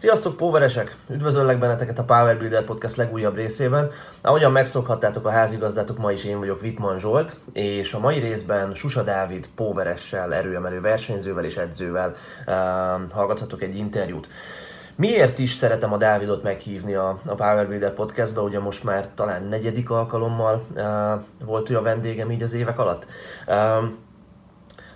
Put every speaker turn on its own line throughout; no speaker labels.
Sziasztok, póveresek! Üdvözöllek benneteket a Power Builder Podcast legújabb részében. Ahogyan megszokhattátok a házigazdátok, ma is én vagyok Vitman Zsolt, és a mai részben Susa Dávid póveressel, erőemelő versenyzővel és edzővel uh, hallgathatok egy interjút. Miért is szeretem a Dávidot meghívni a, a Power Builder podcastba, ugye most már talán negyedik alkalommal uh, volt ő a vendégem így az évek alatt. Uh,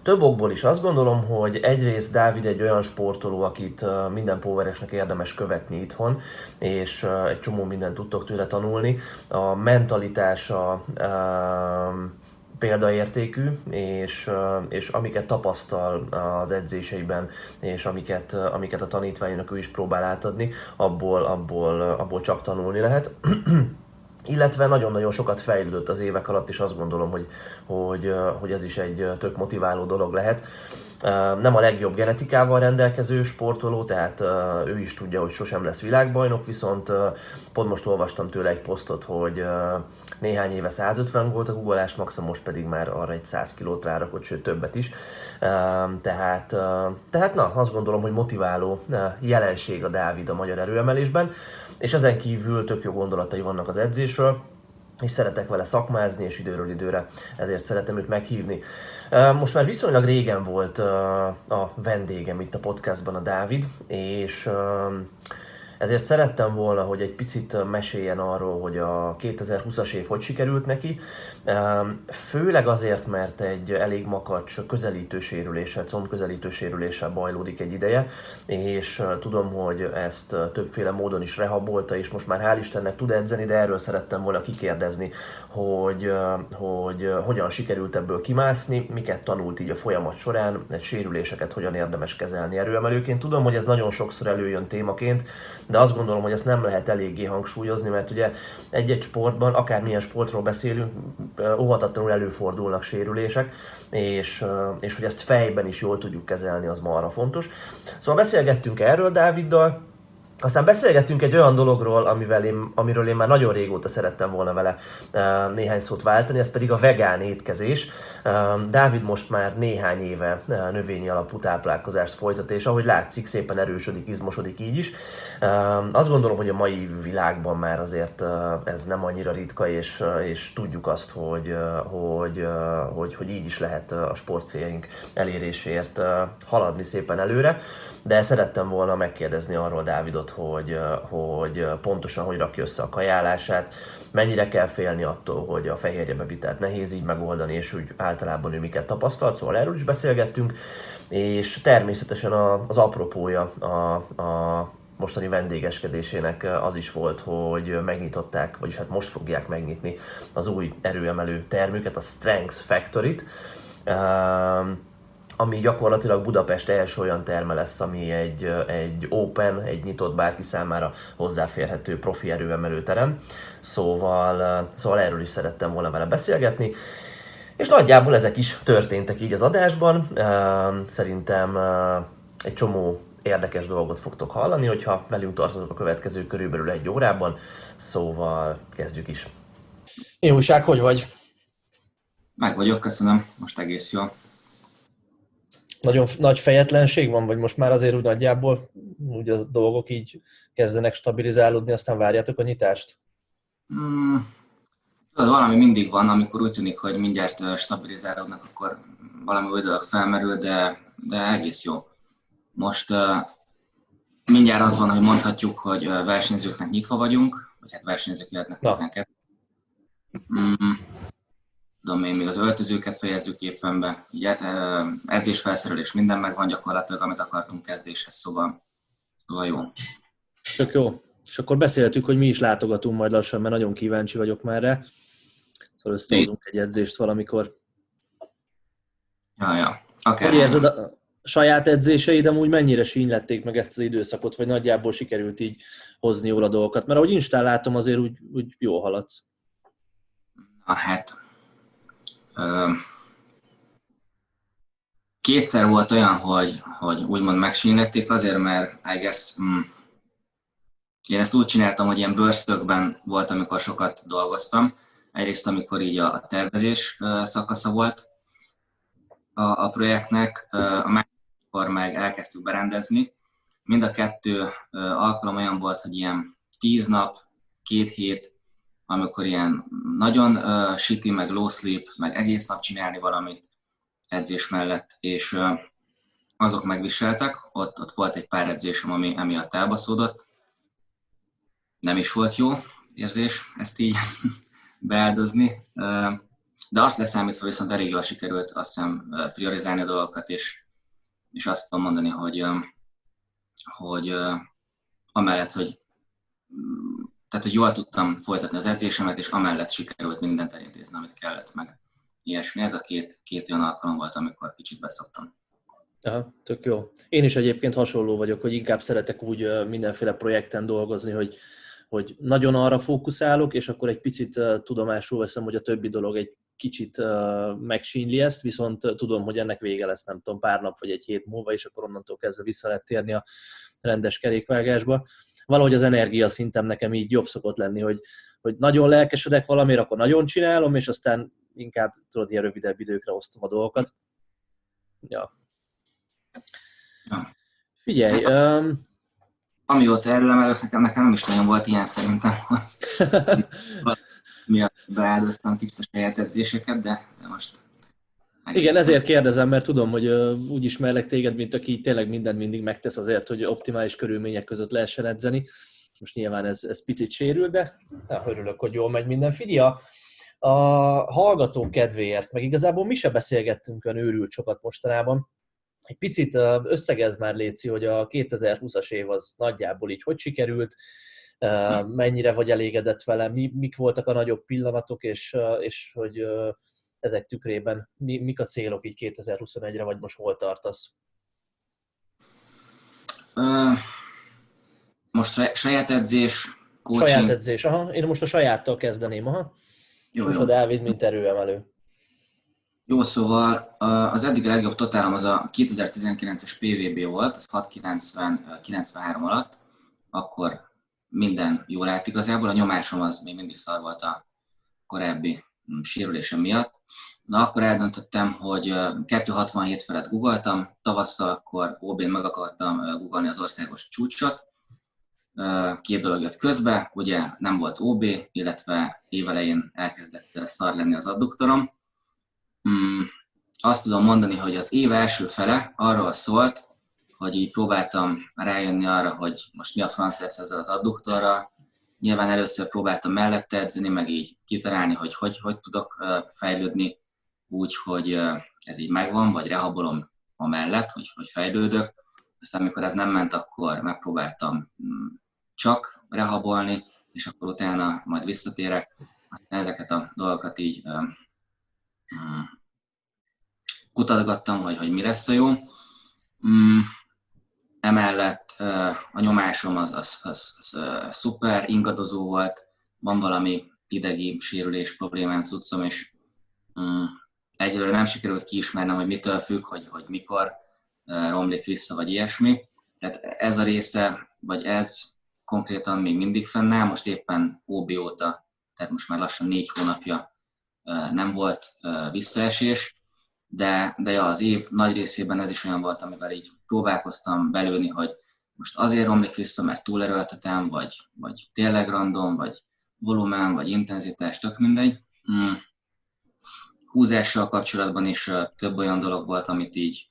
több okból is azt gondolom, hogy egyrészt Dávid egy olyan sportoló, akit minden póveresnek érdemes követni itthon, és egy csomó mindent tudtok tőle tanulni. A mentalitása példaértékű, és, és amiket tapasztal az edzéseiben, és amiket, amiket a tanítványnak ő is próbál átadni, abból, abból, abból csak tanulni lehet. illetve nagyon-nagyon sokat fejlődött az évek alatt, és azt gondolom, hogy, hogy, hogy ez is egy tök motiváló dolog lehet. Nem a legjobb genetikával rendelkező sportoló, tehát ő is tudja, hogy sosem lesz világbajnok, viszont pont most olvastam tőle egy posztot, hogy néhány éve 150 volt a guggolás maxa, most pedig már arra egy 100 kilót rárakott, sőt többet is. Tehát, tehát na, azt gondolom, hogy motiváló jelenség a Dávid a magyar erőemelésben és ezen kívül tök jó gondolatai vannak az edzésről, és szeretek vele szakmázni, és időről időre ezért szeretem őt meghívni. Most már viszonylag régen volt a vendégem itt a podcastban a Dávid, és ezért szerettem volna, hogy egy picit meséljen arról, hogy a 2020-as év hogy sikerült neki. Főleg azért, mert egy elég makacs közelítő sérüléssel, combközelítő sérüléssel bajlódik egy ideje, és tudom, hogy ezt többféle módon is rehabolta, és most már hál' Istennek tud edzeni, de erről szerettem volna kikérdezni, hogy, hogy hogyan sikerült ebből kimászni, miket tanult így a folyamat során, egy sérüléseket hogyan érdemes kezelni erőemelőként. Tudom, hogy ez nagyon sokszor előjön témaként, de azt gondolom, hogy ezt nem lehet eléggé hangsúlyozni, mert ugye egy-egy sportban, akármilyen sportról beszélünk, óhatatlanul előfordulnak sérülések, és, és hogy ezt fejben is jól tudjuk kezelni, az ma arra fontos. Szóval beszélgettünk erről Dáviddal, aztán beszélgettünk egy olyan dologról, amivel én, amiről én már nagyon régóta szerettem volna vele uh, néhány szót váltani, ez pedig a vegán étkezés. Uh, Dávid most már néhány éve uh, növényi alapú táplálkozást folytat, és ahogy látszik, szépen erősödik, izmosodik így is. Azt gondolom, hogy a mai világban már azért ez nem annyira ritka, és, és tudjuk azt, hogy, hogy, hogy, hogy így is lehet a sportcéljaink eléréséért haladni szépen előre de szerettem volna megkérdezni arról Dávidot, hogy, hogy pontosan hogy rakja össze a kajálását, mennyire kell félni attól, hogy a fehérje bevitelt nehéz így megoldani, és úgy általában ő miket tapasztalt, szóval erről is beszélgettünk, és természetesen az apropója a, a mostani vendégeskedésének az is volt, hogy megnyitották, vagyis hát most fogják megnyitni az új erőemelő termüket, a Strength Factory-t ami gyakorlatilag Budapest első olyan terme lesz, ami egy, egy open, egy nyitott bárki számára hozzáférhető profi erőemelő terem. Szóval, szóval erről is szerettem volna vele beszélgetni. És nagyjából ezek is történtek így az adásban. Szerintem egy csomó érdekes dolgot fogtok hallani, hogyha velünk tartotok a következő körülbelül egy órában. Szóval kezdjük is. Jó újság, hogy vagy?
Meg vagyok, köszönöm. Most egész jó.
Nagyon nagy fejetlenség van, vagy most már azért úgy nagyjából úgy a dolgok így kezdenek stabilizálódni, aztán várjátok a nyitást?
Hmm. Tudod, valami mindig van, amikor úgy tűnik, hogy mindjárt stabilizálódnak, akkor valami új dolog felmerül, de, de egész jó. Most uh, mindjárt az van, hogy mondhatjuk, hogy versenyzőknek nyitva vagyunk, vagy hát versenyzők jöhetnek hozzánk. Mm tudom én, még az öltözőket fejezzük éppen be, ugye, edzésfelszerelés minden megvan gyakorlatilag, amit akartunk kezdéshez, szóval, szóval jó.
Tök jó. És akkor beszéltük, hogy mi is látogatunk majd lassan, mert nagyon kíváncsi vagyok már rá. Szóval összehozunk egy edzést valamikor.
Ja, ja. Okay.
Hogy érzed a saját edzéseid amúgy mennyire sínylették meg ezt az időszakot, vagy nagyjából sikerült így hozni jól a dolgokat? Mert ahogy Instán látom, azért úgy, úgy jól haladsz.
Na hát, kétszer volt olyan, hogy, hogy úgymond megsínlették azért, mert I guess, mm, én ezt úgy csináltam, hogy ilyen bőrztökben volt, amikor sokat dolgoztam. Egyrészt, amikor így a tervezés szakasza volt a, a projektnek, a másikor meg elkezdtük berendezni, mind a kettő alkalom olyan volt, hogy ilyen tíz nap, két hét, amikor ilyen nagyon uh, shitty, meg low sleep, meg egész nap csinálni valamit edzés mellett, és uh, azok megviseltek, ott, ott volt egy pár edzésem, ami emiatt elbaszódott. Nem is volt jó érzés ezt így beáldozni, de azt leszámítva viszont elég jól sikerült azt hiszem priorizálni a dolgokat, és, és azt tudom mondani, hogy, hogy amellett, hogy tehát, hogy jól tudtam folytatni az edzésemet, és amellett sikerült mindent elintézni, amit kellett, meg ilyesmi. Ez a két, két olyan alkalom volt, amikor kicsit beszoktam.
Aha, tök jó. Én is egyébként hasonló vagyok, hogy inkább szeretek úgy mindenféle projekten dolgozni, hogy, hogy nagyon arra fókuszálok, és akkor egy picit tudomásul veszem, hogy a többi dolog egy kicsit megsínli ezt, viszont tudom, hogy ennek vége lesz, nem tudom, pár nap vagy egy hét múlva, és akkor onnantól kezdve vissza lehet térni a rendes kerékvágásba. Valahogy az energia szintem nekem így jobb szokott lenni, hogy, hogy nagyon lelkesedek valamire, akkor nagyon csinálom, és aztán inkább tudod, ilyen rövidebb időkre osztom a dolgokat. Ja, Figyelj, um...
amióta erről emelök, nekem, nekem nem is nagyon volt ilyen szerintem, hogy miatt beáldoztam kicsit a saját edzéseket, de, de most
igen, ezért kérdezem, mert tudom, hogy úgy ismerlek téged, mint aki tényleg mindent mindig megtesz azért, hogy optimális körülmények között lehessen edzeni. Most nyilván ez, ez picit sérül, de örülök, hogy jól megy minden. Figyelj, a, a hallgató kedvéért, meg igazából mi se beszélgettünk olyan őrült sokat mostanában, egy picit összegez már Léci, hogy a 2020-as év az nagyjából így hogy sikerült, mennyire vagy elégedett vele, mi, mik voltak a nagyobb pillanatok, és, és hogy ezek tükrében mi, mik a célok így 2021-re, vagy most hol tartasz?
most saját edzés, coaching.
Saját edzés, aha. Én most a sajáttal kezdeném, aha. Jó, Susod jó. Dávid, mint erőemelő.
Jó, szóval az eddig legjobb totálom az a 2019-es PVB volt, az 690-93 alatt, akkor minden jól állt igazából, a nyomásom az még mindig szar volt a korábbi sérülésem miatt. Na akkor eldöntöttem, hogy 267 felett googoltam, tavasszal akkor OB-n meg akartam googolni az országos csúcsot, két dolog jött közbe, ugye nem volt OB, illetve évelején elkezdett szar lenni az adduktorom, mm, azt tudom mondani, hogy az év első fele arról szólt, hogy így próbáltam rájönni arra, hogy most mi a franc lesz ezzel az adduktorral. Nyilván először próbáltam mellette edzeni, meg így kitalálni, hogy hogy, hogy tudok fejlődni úgy, hogy ez így megvan, vagy rehabolom a mellett, hogy, hogy fejlődök. Aztán amikor ez nem ment, akkor megpróbáltam mm, csak rehabolni, és akkor utána majd visszatérek. Aztán ezeket a dolgokat így kutatgattam, hogy, hogy mi lesz a jó. Emellett a nyomásom az, az, az, az, szuper ingadozó volt, van valami idegi sérülés problémám cuccom, és mm, egyelőre nem sikerült kiismernem, hogy mitől függ, hogy, hogy mikor romlik vissza, vagy ilyesmi. Tehát ez a része, vagy ez konkrétan még mindig fennáll, most éppen OB óta, tehát most már lassan négy hónapja nem volt visszaesés, de, de ja, az év nagy részében ez is olyan volt, amivel így próbálkoztam belőni, hogy most azért romlik vissza, mert túlerőltetem, vagy, vagy tényleg random, vagy volumen, vagy intenzitás, tök mindegy. Hmm. Húzással kapcsolatban is több olyan dolog volt, amit így,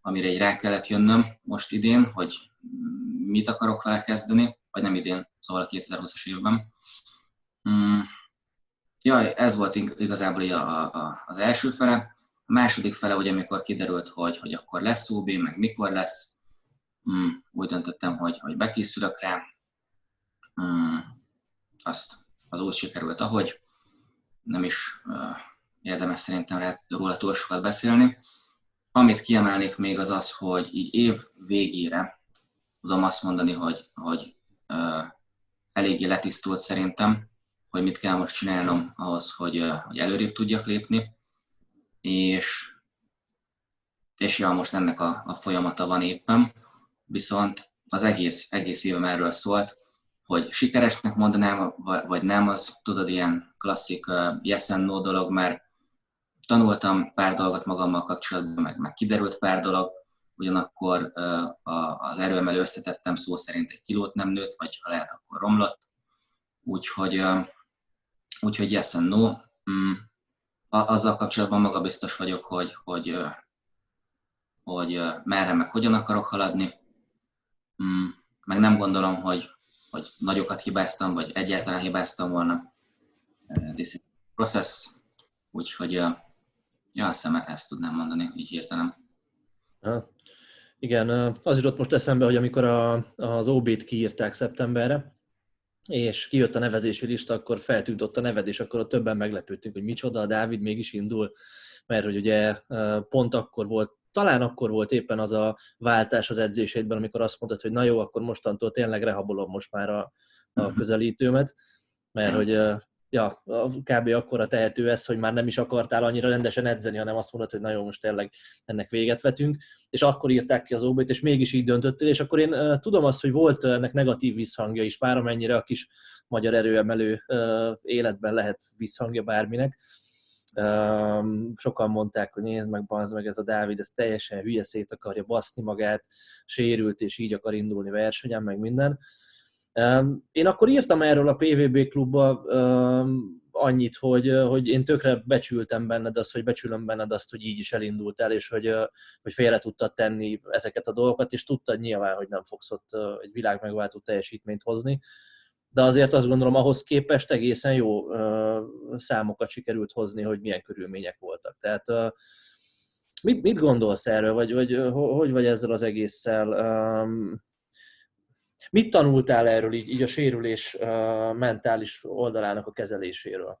amire így rá kellett jönnöm most idén, hogy mit akarok vele kezdeni, vagy nem idén, szóval a 2020-as évben. Hmm Ja, ez volt igazából a, a, az első fele. A második fele, ugye, amikor kiderült, hogy, hogy akkor lesz OB, meg mikor lesz, mm, úgy döntöttem, hogy, hogy bekészülök rá. Mm, azt az úgy sikerült, ahogy nem is uh, érdemes szerintem róla túl sokat beszélni. Amit kiemelnék még az az, hogy így év végére tudom azt mondani, hogy, hogy uh, eléggé letisztult szerintem, hogy mit kell most csinálnom ahhoz, hogy, hogy előrébb tudjak lépni, és, és ja, most ennek a, a folyamata van éppen, viszont az egész, egész évem erről szólt, hogy sikeresnek mondanám, vagy nem, az tudod, ilyen klasszik uh, yes and no dolog, mert tanultam pár dolgot magammal kapcsolatban, meg, meg kiderült pár dolog, ugyanakkor az erőemelő összetettem szó szerint egy kilót nem nőtt, vagy ha lehet, akkor romlott. Úgyhogy, úgyhogy yes and no. Mm, azzal kapcsolatban magabiztos vagyok, hogy, hogy, hogy merre meg hogyan akarok haladni. Mm, meg nem gondolom, hogy, hogy nagyokat hibáztam, vagy egyáltalán hibáztam volna. This is process. Úgyhogy ja, azt hiszem ezt tudnám mondani így hirtelen.
Igen, az jutott most eszembe, hogy amikor a, az OB-t kiírták szeptemberre, és kijött a nevezési lista, akkor feltűnt ott a neved, és akkor ott többen meglepődtünk, hogy micsoda, a Dávid mégis indul, mert hogy ugye pont akkor volt, talán akkor volt éppen az a váltás az edzésédben, amikor azt mondtad, hogy na jó, akkor mostantól tényleg rehabolom most már a, a mhm. közelítőmet, mert hogy ja, kb. akkora tehető ez, hogy már nem is akartál annyira rendesen edzeni, hanem azt mondod, hogy na jó, most tényleg ennek véget vetünk, és akkor írták ki az óbét, és mégis így döntöttél, és akkor én tudom azt, hogy volt ennek negatív visszhangja is, pár amennyire a kis magyar erőemelő életben lehet visszhangja bárminek. Sokan mondták, hogy nézd meg, bazd meg ez a Dávid, ez teljesen hülye, szét akarja baszni magát, sérült, és így akar indulni versenyen, meg minden. Én akkor írtam erről a PVB klubba annyit, hogy, hogy én tökre becsültem benned azt, hogy becsülöm benned azt, hogy így is elindultál, és hogy, hogy félre tudtad tenni ezeket a dolgokat, és tudtad nyilván, hogy nem fogsz ott egy világmegváltó teljesítményt hozni. De azért azt gondolom, ahhoz képest egészen jó számokat sikerült hozni, hogy milyen körülmények voltak. Tehát mit, mit gondolsz erről, vagy, vagy hogy vagy ezzel az egésszel? Mit tanultál erről így, így a sérülés mentális oldalának a kezeléséről?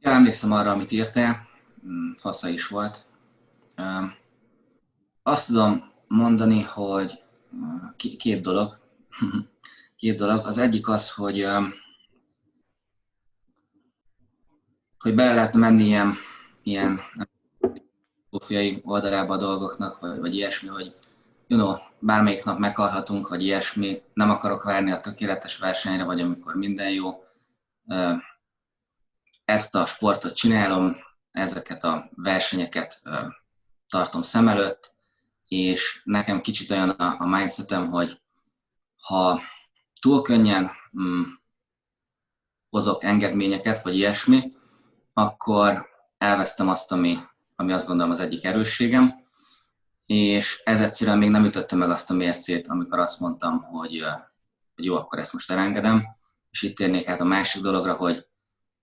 Ja, emlékszem arra, amit írtál, mm, fasza is volt. Azt tudom mondani, hogy két dolog. két dolog. Az egyik az, hogy hogy bele lehetne menni ilyen, ilyen oldalába a dolgoknak, vagy, vagy ilyesmi, hogy you know, bármelyik nap meghalhatunk, vagy ilyesmi, nem akarok várni a tökéletes versenyre, vagy amikor minden jó. Ezt a sportot csinálom, ezeket a versenyeket tartom szem előtt, és nekem kicsit olyan a mindsetem, hogy ha túl könnyen mm, hozok engedményeket, vagy ilyesmi, akkor elvesztem azt, ami, ami azt gondolom az egyik erősségem, és ez egyszerűen még nem ütötte meg azt a mércét, amikor azt mondtam, hogy, hogy jó, akkor ezt most elengedem, és itt térnék át a másik dologra, hogy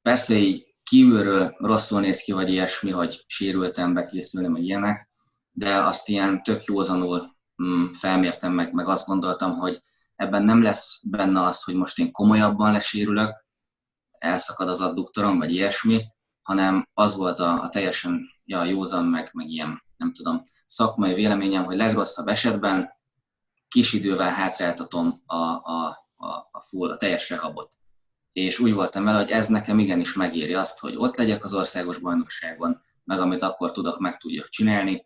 persze így kívülről rosszul néz ki, vagy ilyesmi, hogy sérültem bekészülni, vagy ilyenek, de azt ilyen tök józanul mm, felmértem meg, meg azt gondoltam, hogy ebben nem lesz benne az, hogy most én komolyabban lesérülök, elszakad az adduktorom, vagy ilyesmi, hanem az volt a, a teljesen ja, józan, meg, meg ilyen nem tudom, szakmai véleményem, hogy legrosszabb esetben kis idővel hátráltatom a, a, a, a full, a teljes rehabot. És úgy voltam vele, hogy ez nekem igenis megéri azt, hogy ott legyek az országos bajnokságon, meg amit akkor tudok, meg tudjak csinálni,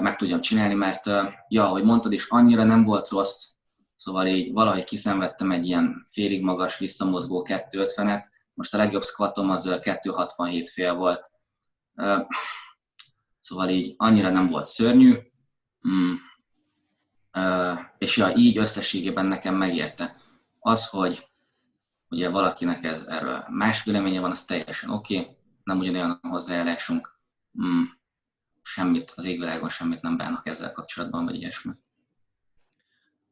meg tudjam csinálni, mert ja, ahogy mondtad is, annyira nem volt rossz, szóval így valahogy kiszenvedtem egy ilyen félig magas, visszamozgó 250-et, most a legjobb squatom az 267 fél volt. Szóval így annyira nem volt szörnyű, mm. és ja, így összességében nekem megérte. Az, hogy ugye valakinek ez erről más véleménye van, az teljesen oké, okay. nem ugyanolyan a hozzáállásunk, mm. semmit, az égvilágon semmit nem bánok ezzel kapcsolatban, vagy ilyesmi.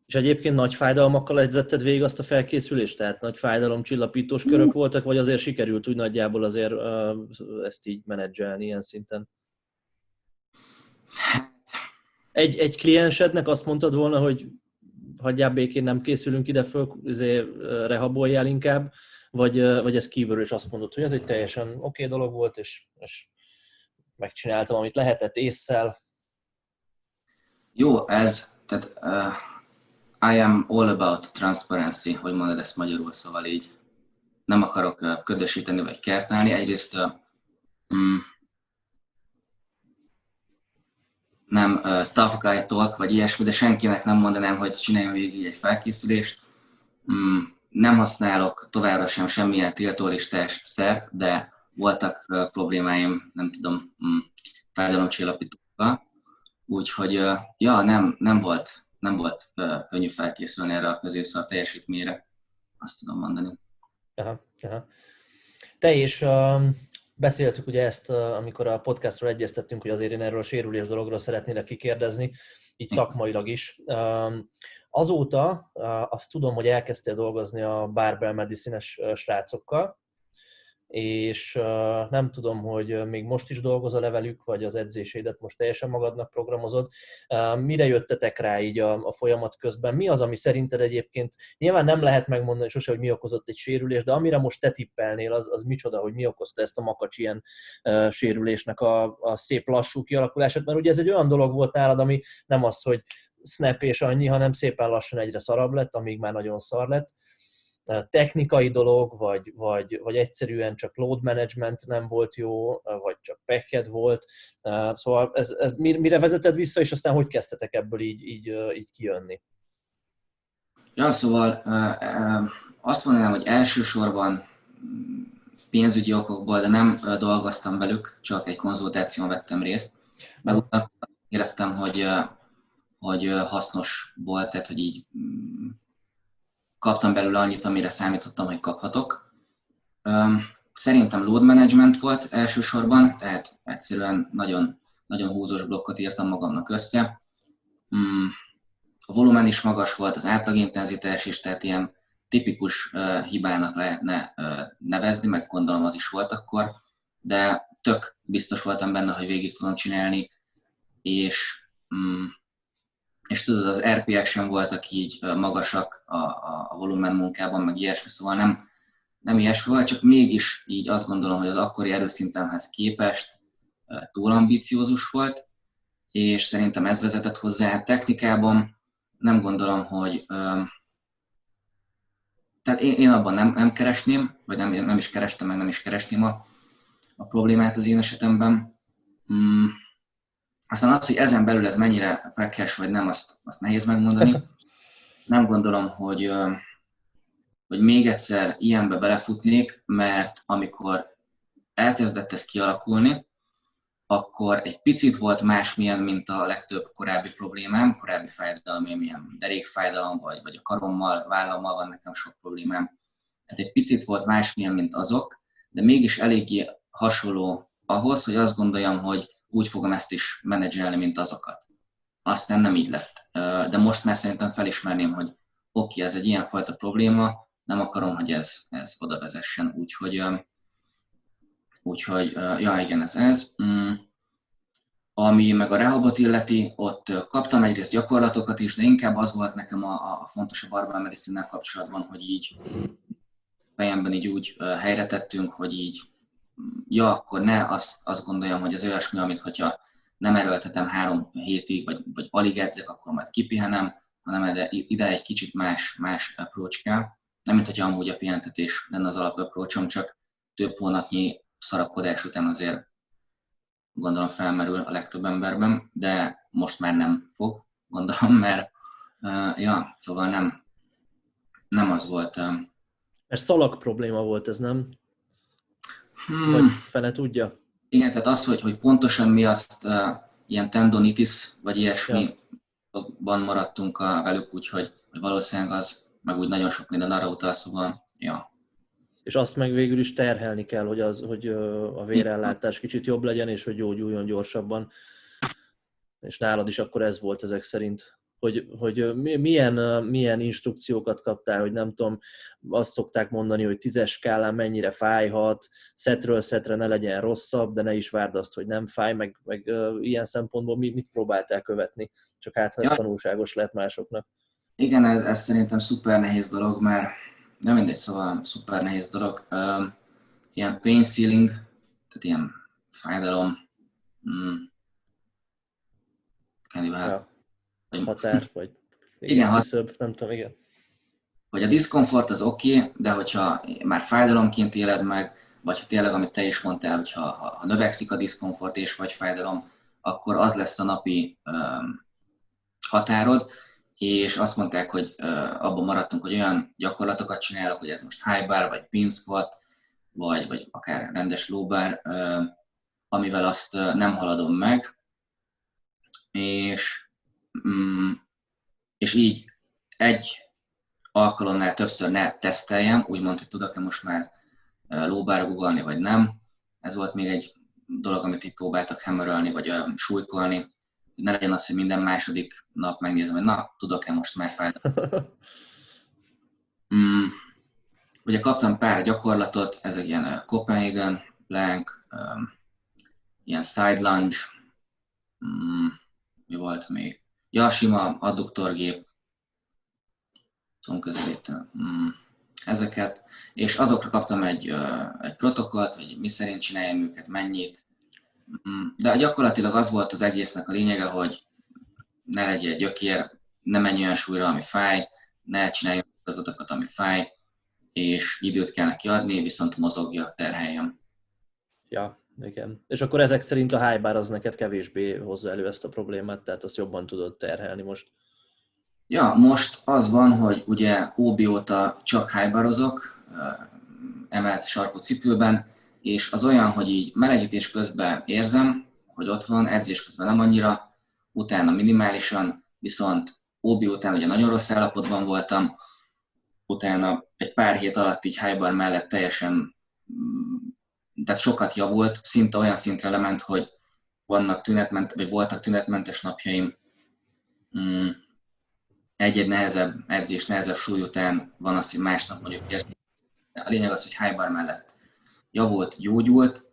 És egyébként nagy fájdalmakkal edzetted végig azt a felkészülést? Tehát nagy fájdalom, csillapítós körök voltak, vagy azért sikerült úgy nagyjából azért uh, ezt így menedzselni ilyen szinten? Egy, egy kliensednek azt mondtad volna, hogy hagyjál békén, nem készülünk ide föl, azért rehaboljál inkább, vagy, vagy ez kívülről is azt mondod, hogy ez egy teljesen oké okay dolog volt, és, és megcsináltam, amit lehetett észszel.
Jó, ez, tehát uh, I am all about transparency, hogy mondod ezt magyarul, szóval így nem akarok ködösíteni vagy kertálni. Egyrészt uh, nem uh, tough guy talk, vagy ilyesmi, de senkinek nem mondanám, hogy csináljon végig egy felkészülést. Mm, nem használok továbbra sem semmilyen tiltólistás szert, de voltak problémáim, nem tudom, mm, fájdalomcsillapítókkal. Úgyhogy ja, nem, nem volt, nem volt könnyű felkészülni erre a középszak teljesítményre, azt tudom mondani.
Aha, aha. Te uh, beszéltük ugye ezt, amikor a podcastról egyeztettünk, hogy azért én erről a sérülés dologról szeretnélek kikérdezni, így szakmailag is. Azóta azt tudom, hogy elkezdtél dolgozni a Barbell Medicine-es srácokkal, és nem tudom, hogy még most is dolgozol-e velük, vagy az edzésédet most teljesen magadnak programozod. Mire jöttetek rá így a, a folyamat közben? Mi az, ami szerinted egyébként, nyilván nem lehet megmondani sose, hogy mi okozott egy sérülés, de amire most te tippelnél, az, az micsoda, hogy mi okozta ezt a makacs ilyen sérülésnek a, a szép lassú kialakulását, mert ugye ez egy olyan dolog volt nálad, ami nem az, hogy snap és annyi, hanem szépen lassan egyre szarabb lett, amíg már nagyon szar lett technikai dolog, vagy, vagy, vagy egyszerűen csak load management nem volt jó, vagy csak peked volt. Szóval ez, ez mire vezeted vissza, és aztán hogy kezdtetek ebből így, így, így kijönni?
Ja, szóval azt mondanám, hogy elsősorban pénzügyi okokból, de nem dolgoztam velük, csak egy konzultáción vettem részt. Meg éreztem, hogy, hogy hasznos volt, tehát hogy így kaptam belőle annyit, amire számítottam, hogy kaphatok. Szerintem load management volt elsősorban, tehát egyszerűen nagyon, nagyon húzós blokkot írtam magamnak össze. Mm, a volumen is magas volt, az átlagintenzitás is, tehát ilyen tipikus hibának lehetne nevezni, meg gondolom az is volt akkor, de tök biztos voltam benne, hogy végig tudom csinálni, és mm, és tudod, az RP sem voltak így magasak a, a, a volumen munkában, meg ilyesmi, szóval nem, nem ilyesmi volt, csak mégis így azt gondolom, hogy az akkori erőszintemhez képest túl ambiciózus volt, és szerintem ez vezetett hozzá. Technikában nem gondolom, hogy tehát én, én abban nem, nem keresném, vagy nem, nem is kerestem, meg nem is keresném a, a problémát az én esetemben. Mm aztán az, hogy ezen belül ez mennyire pekes vagy nem, azt, azt nehéz megmondani. Nem gondolom, hogy, hogy még egyszer ilyenbe belefutnék, mert amikor elkezdett ez kialakulni, akkor egy picit volt másmilyen, mint a legtöbb korábbi problémám, korábbi fájdalom, ilyen derékfájdalom, vagy, vagy a karommal, vállammal van nekem sok problémám. Tehát egy picit volt másmilyen, mint azok, de mégis eléggé hasonló ahhoz, hogy azt gondoljam, hogy úgy fogom ezt is menedzselni, mint azokat. Aztán nem így lett. De most már szerintem felismerném, hogy oké, okay, ez egy ilyen fajta probléma, nem akarom, hogy ez, ez oda vezessen, úgyhogy, úgyhogy ja, igen, ez ez. Mm. Ami meg a rehabot illeti, ott kaptam egyrészt gyakorlatokat is, de inkább az volt nekem a, a fontos a barbell medicine kapcsolatban, hogy így fejemben így úgy helyre tettünk, hogy így ja, akkor ne azt, azt gondoljam, hogy az olyasmi, amit hogyha nem erőltetem három hétig, vagy, vagy alig edzek, akkor majd kipihenem, hanem ide egy kicsit más, más approach kell. Nem, mint hogyha amúgy a pihentetés lenne az alap approachom, csak több hónapnyi szarakodás után azért gondolom felmerül a legtöbb emberben, de most már nem fog, gondolom, mert uh, ja, szóval nem, nem az volt. Uh,
mert szalag probléma volt ez, nem? Hmm. Vagy fele tudja?
Igen, tehát az, hogy, hogy pontosan mi azt uh, ilyen tendonitis, vagy ilyesmi ja. maradtunk a, velük, úgyhogy hogy valószínűleg az, meg úgy nagyon sok minden arra utal, szóval, ja.
És azt meg végül is terhelni kell, hogy, az, hogy a vérellátás kicsit jobb legyen, és hogy gyógyuljon gyorsabban. És nálad is akkor ez volt ezek szerint hogy, hogy milyen, milyen instrukciókat kaptál, hogy nem tudom, azt szokták mondani, hogy tízes skálán mennyire fájhat, szetről szetre ne legyen rosszabb, de ne is várd azt, hogy nem fáj, meg, meg ilyen szempontból mit, mit próbáltál követni, csak hát, ha ez ja. tanulságos lehet másoknak.
Igen, ez, ez szerintem szuper nehéz dolog, mert nem mindegy, szóval szuper nehéz dolog. Ilyen pain ceiling, tehát ilyen fájdalom, mm, you help? Ja
határ, vagy igen, hat... szöbb, nem tudom, igen.
Hogy a diszkomfort az oké, okay, de hogyha már fájdalomként éled meg, vagy ha tényleg, amit te is mondtál, hogy ha, ha növekszik a diszkomfort és vagy fájdalom, akkor az lesz a napi um, határod, és azt mondták, hogy uh, abban maradtunk, hogy olyan gyakorlatokat csinálok, hogy ez most high bar, vagy pin squat, vagy, vagy akár rendes low bar, uh, amivel azt nem haladom meg, és, és így egy alkalomnál többször ne teszteljem, úgymond, hogy tudok-e most már lóbára guggolni, vagy nem. Ez volt még egy dolog, amit itt próbáltak hammerölni, vagy súlykolni. Ne legyen az, hogy minden második nap megnézem, hogy na, tudok-e most már fájdalmat. Mm, ugye kaptam pár gyakorlatot, ezek ilyen Copenhagen, Plank, um, ilyen side lunge, mm, mi volt még? Ja, sima adduktorgép, szomközelítő. Mm, ezeket, és azokra kaptam egy, egy protokollt, hogy mi szerint csináljam őket, mennyit. Mm, de gyakorlatilag az volt az egésznek a lényege, hogy ne legyél gyökér, ne menj olyan súlyra, ami fáj, ne csinálj az adatokat, ami fáj, és időt kell neki adni, viszont mozogjak, terheljem.
Ja, igen. És akkor ezek szerint a high bar az neked kevésbé hozza elő ezt a problémát, tehát azt jobban tudod terhelni most.
Ja, most az van, hogy ugye OB óta csak highbarozok, emelt sarkú cipőben, és az olyan, hogy így melegítés közben érzem, hogy ott van, edzés közben nem annyira, utána minimálisan, viszont OB után ugye nagyon rossz állapotban voltam, utána egy pár hét alatt így highbar mellett teljesen, mm, tehát sokat javult, szinte olyan szintre lement, hogy vannak tünetment, vagy voltak tünetmentes napjaim, mm, egy-egy nehezebb edzés, nehezebb súly után van az, hogy másnap mondjuk érzi. A lényeg az, hogy high bar mellett javult, gyógyult,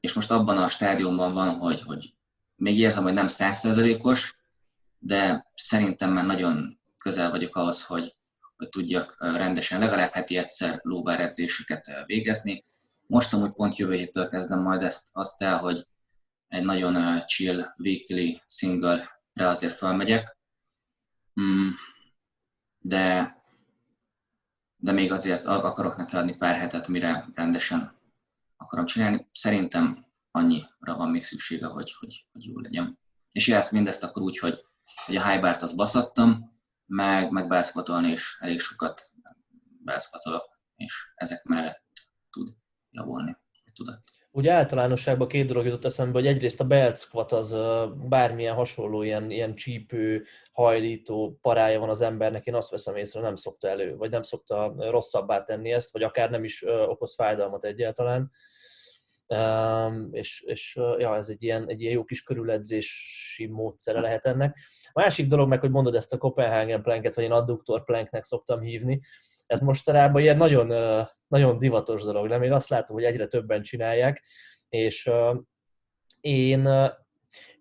és most abban a stádiumban van, hogy, hogy még érzem, hogy nem százszerzalékos, de szerintem már nagyon közel vagyok ahhoz, hogy tudjak rendesen legalább heti egyszer lóbár edzéseket végezni. Most amúgy pont jövő héttől kezdem majd ezt azt el, hogy egy nagyon chill weekly single-re azért felmegyek, Mm, de, de még azért akarok neki adni pár hetet, mire rendesen akarom csinálni. Szerintem annyira van még szüksége, hogy, hogy, hogy jó legyen. És ezt mindezt akkor úgy, hogy, hogy a high bar-t azt baszattam, meg, meg belszkvatolni is elég sokat belszkvatolok, és ezek mellett tud javulni a tudat.
Úgy általánosságban két dolog jutott eszembe, hogy egyrészt a belt az bármilyen hasonló ilyen, ilyen csípő, hajlító parája van az embernek, én azt veszem észre, nem szokta elő, vagy nem szokta rosszabbá tenni ezt, vagy akár nem is okoz fájdalmat egyáltalán. És, és ja, ez egy ilyen, egy ilyen jó kis körüledzési módszere lehet ennek. A másik dolog meg, hogy mondod ezt a Copenhagen planket, vagy én adduktor planknek szoktam hívni, ez mostanában ilyen nagyon, nagyon divatos dolog, nem? Én azt látom, hogy egyre többen csinálják, és én,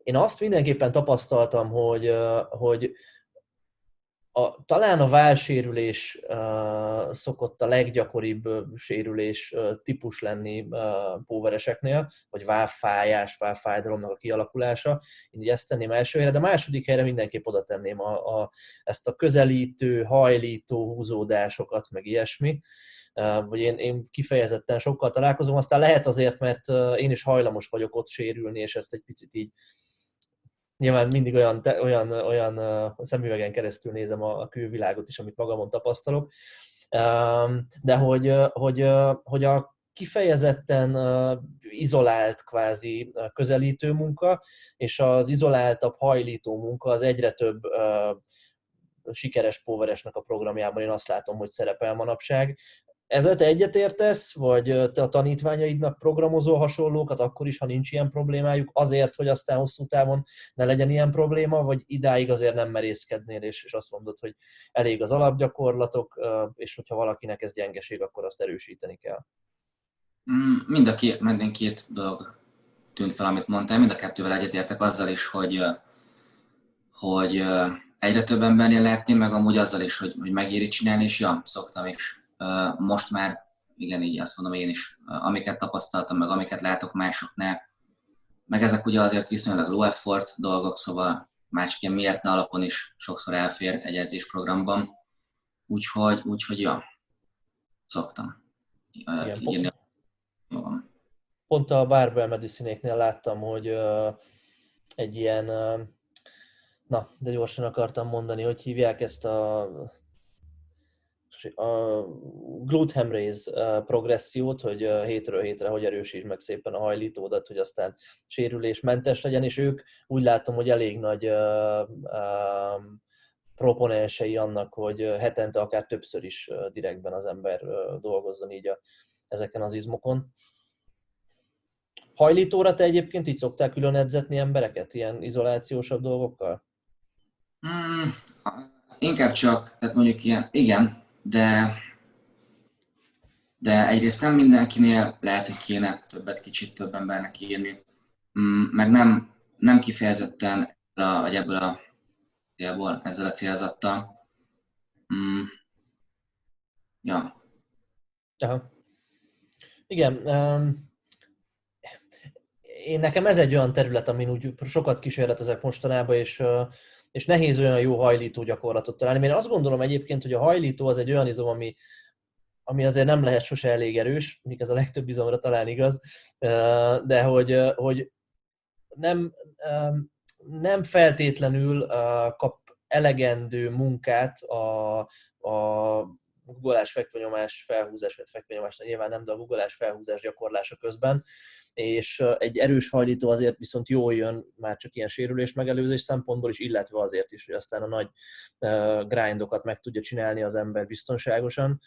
én azt mindenképpen tapasztaltam, hogy, hogy a, talán a válsérülés uh, szokott a leggyakoribb sérülés uh, típus lenni uh, póvereseknél, vagy válfájás, válfájdalomnak a kialakulása. Én így ezt tenném első helyre, de második helyre mindenképp oda tenném a, a, ezt a közelítő, hajlító húzódásokat, meg ilyesmi. Uh, vagy én, én kifejezetten sokkal találkozom, aztán lehet azért, mert uh, én is hajlamos vagyok ott sérülni, és ezt egy picit így nyilván mindig olyan, olyan, olyan szemüvegen keresztül nézem a, külvilágot is, amit magamon tapasztalok, de hogy, hogy, hogy a kifejezetten izolált kvázi közelítő munka, és az izoláltabb hajlító munka az egyre több sikeres póveresnek a programjában én azt látom, hogy szerepel manapság. Ezzel te egyetértesz, vagy te a tanítványaidnak programozó hasonlókat, akkor is, ha nincs ilyen problémájuk, azért, hogy aztán hosszú távon ne legyen ilyen probléma, vagy idáig azért nem merészkednél, és, és azt mondod, hogy elég az alapgyakorlatok, és hogyha valakinek ez gyengeség, akkor azt erősíteni kell.
Mm, mind a két, minden két dolog tűnt fel, amit mondtál, mind a kettővel egyetértek azzal is, hogy, hogy egyre több embernél lehetni, meg amúgy azzal is, hogy, hogy megéri csinálni, és ja, szoktam is most már, igen, így azt mondom én is, amiket tapasztaltam, meg amiket látok másoknál, meg ezek ugye azért viszonylag low effort dolgok, szóval már csak ilyen miért ne alapon is sokszor elfér egy edzésprogramban. Úgyhogy, úgyhogy ja, szoktam igen, írni.
Pont, pont a Barbell medicine láttam, hogy egy ilyen, na, de gyorsan akartam mondani, hogy hívják ezt a a glute raise progressziót, hogy hétről hétre hogy erősíts meg szépen a hajlítódat, hogy aztán sérülésmentes legyen, és ők úgy látom, hogy elég nagy proponensei annak, hogy hetente akár többször is direktben az ember dolgozzon így a, ezeken az izmokon. Hajlítóra te egyébként így szoktál külön edzetni embereket, ilyen izolációsabb dolgokkal?
Mm, inkább csak, tehát mondjuk ilyen, igen, de de egyrészt nem mindenkinél lehet, hogy kéne többet, kicsit több embernek írni, mm, meg nem, nem kifejezetten a, vagy ebből a célból, ezzel a célzattal. Mm. Ja.
Aha. Igen. Um, én nekem ez egy olyan terület, amin úgy sokat kísérletezek mostanában, és, és nehéz olyan jó hajlító gyakorlatot találni. Én azt gondolom egyébként, hogy a hajlító az egy olyan izom, ami, ami azért nem lehet sose elég erős, míg ez a legtöbb izomra talán igaz, de hogy, hogy nem, nem feltétlenül kap elegendő munkát a, a guggolás, fekvőnyomás, felhúzás, vagy fekvőnyomás, nyilván nem, de a guggolás, felhúzás gyakorlása közben, és egy erős hajlító azért viszont jól jön már csak ilyen sérülés megelőzés szempontból is, illetve azért is, hogy aztán a nagy grindokat meg tudja csinálni az ember biztonságosan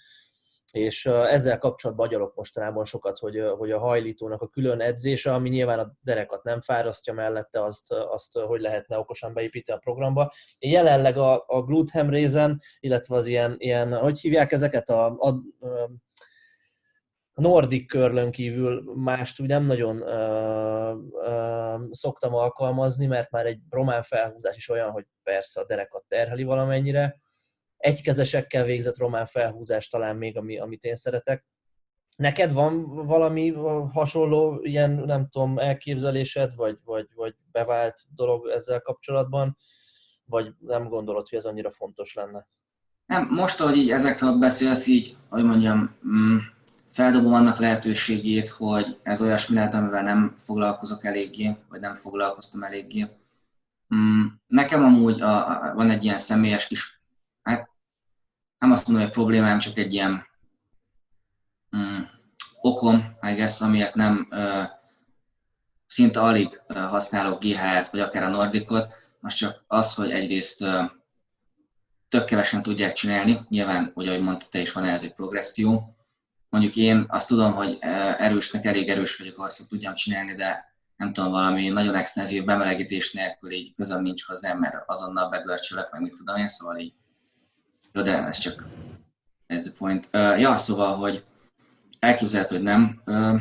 és ezzel kapcsolatban agyalok mostanában sokat, hogy, hogy a hajlítónak a külön edzése, ami nyilván a derekat nem fárasztja mellette, azt, azt hogy lehetne okosan beépíteni a programba. Én jelenleg a, a glute rézen, illetve az ilyen, ilyen, hogy hívják ezeket, a, a, a Nordic körlön kívül mást úgy nem nagyon ö, ö, szoktam alkalmazni, mert már egy román felhúzás is olyan, hogy persze a derekat terheli valamennyire, egykezesekkel végzett román felhúzás talán még, ami, amit én szeretek. Neked van valami hasonló ilyen, nem tudom, elképzelésed, vagy, vagy, vagy bevált dolog ezzel kapcsolatban, vagy nem gondolod, hogy ez annyira fontos lenne?
Nem, most, ahogy így ezekről beszélsz, így, hogy mondjam, mm, feldobom annak lehetőségét, hogy ez olyasmi lehet, amivel nem foglalkozok eléggé, vagy nem foglalkoztam eléggé. Mm, nekem amúgy a, a, van egy ilyen személyes kis, hát nem azt mondom, hogy problémám, csak egy ilyen mm, okom, I guess, amiért nem uh, szinte alig uh, használok GHR-t, vagy akár a Nordicot, az csak az, hogy egyrészt uh, tök kevesen tudják csinálni, nyilván, hogy ahogy mondta, te is van ez egy progresszió. Mondjuk én azt tudom, hogy erősnek elég erős vagyok ahhoz, hogy tudjam csinálni, de nem tudom, valami nagyon extenzív bemelegítés nélkül így közöm nincs hozzá, mert azonnal begörcsölök, meg mit tudom én, szóval így jó, de ez csak ez the point. Uh, ja, szóval, hogy elképzelhető, hogy nem uh,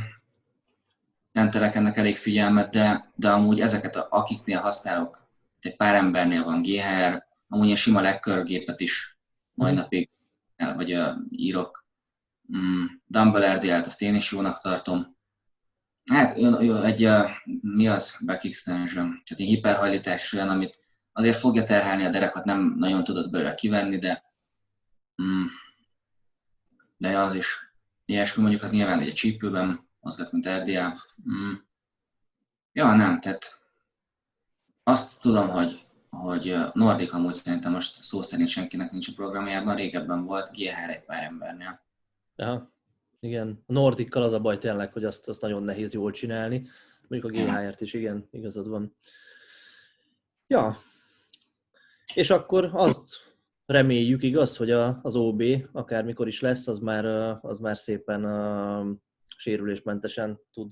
szentelek ennek elég figyelmet, de, de amúgy ezeket, a, akiknél használok, egy pár embernél van GHR, amúgy ilyen sima legkörgépet is majd mhm. napig el, vagy uh, írok. Mm, Dumble RDL-t azt én is jónak tartom. Hát egy, uh, mi az back extension, tehát egy hiperhajlítás olyan, amit azért fogja terhelni a derekat, nem nagyon tudod belőle kivenni, de Mm. De az is ilyesmi, mondjuk az nyilván egy csípőben mozgat, mint RDA. Mm. Ja, nem, tehát azt tudom, hogy, hogy Nordic amúgy szerintem most szó szerint senkinek nincs a programjában, régebben volt GHR egy pár embernél.
Ja, igen. A Nordikkal az a baj tényleg, hogy azt, azt nagyon nehéz jól csinálni. Mondjuk a GHR-t is, igen, igazad van. Ja, és akkor azt reméljük, igaz, hogy a, az OB, akármikor is lesz, az már, az már szépen uh, sérülésmentesen tud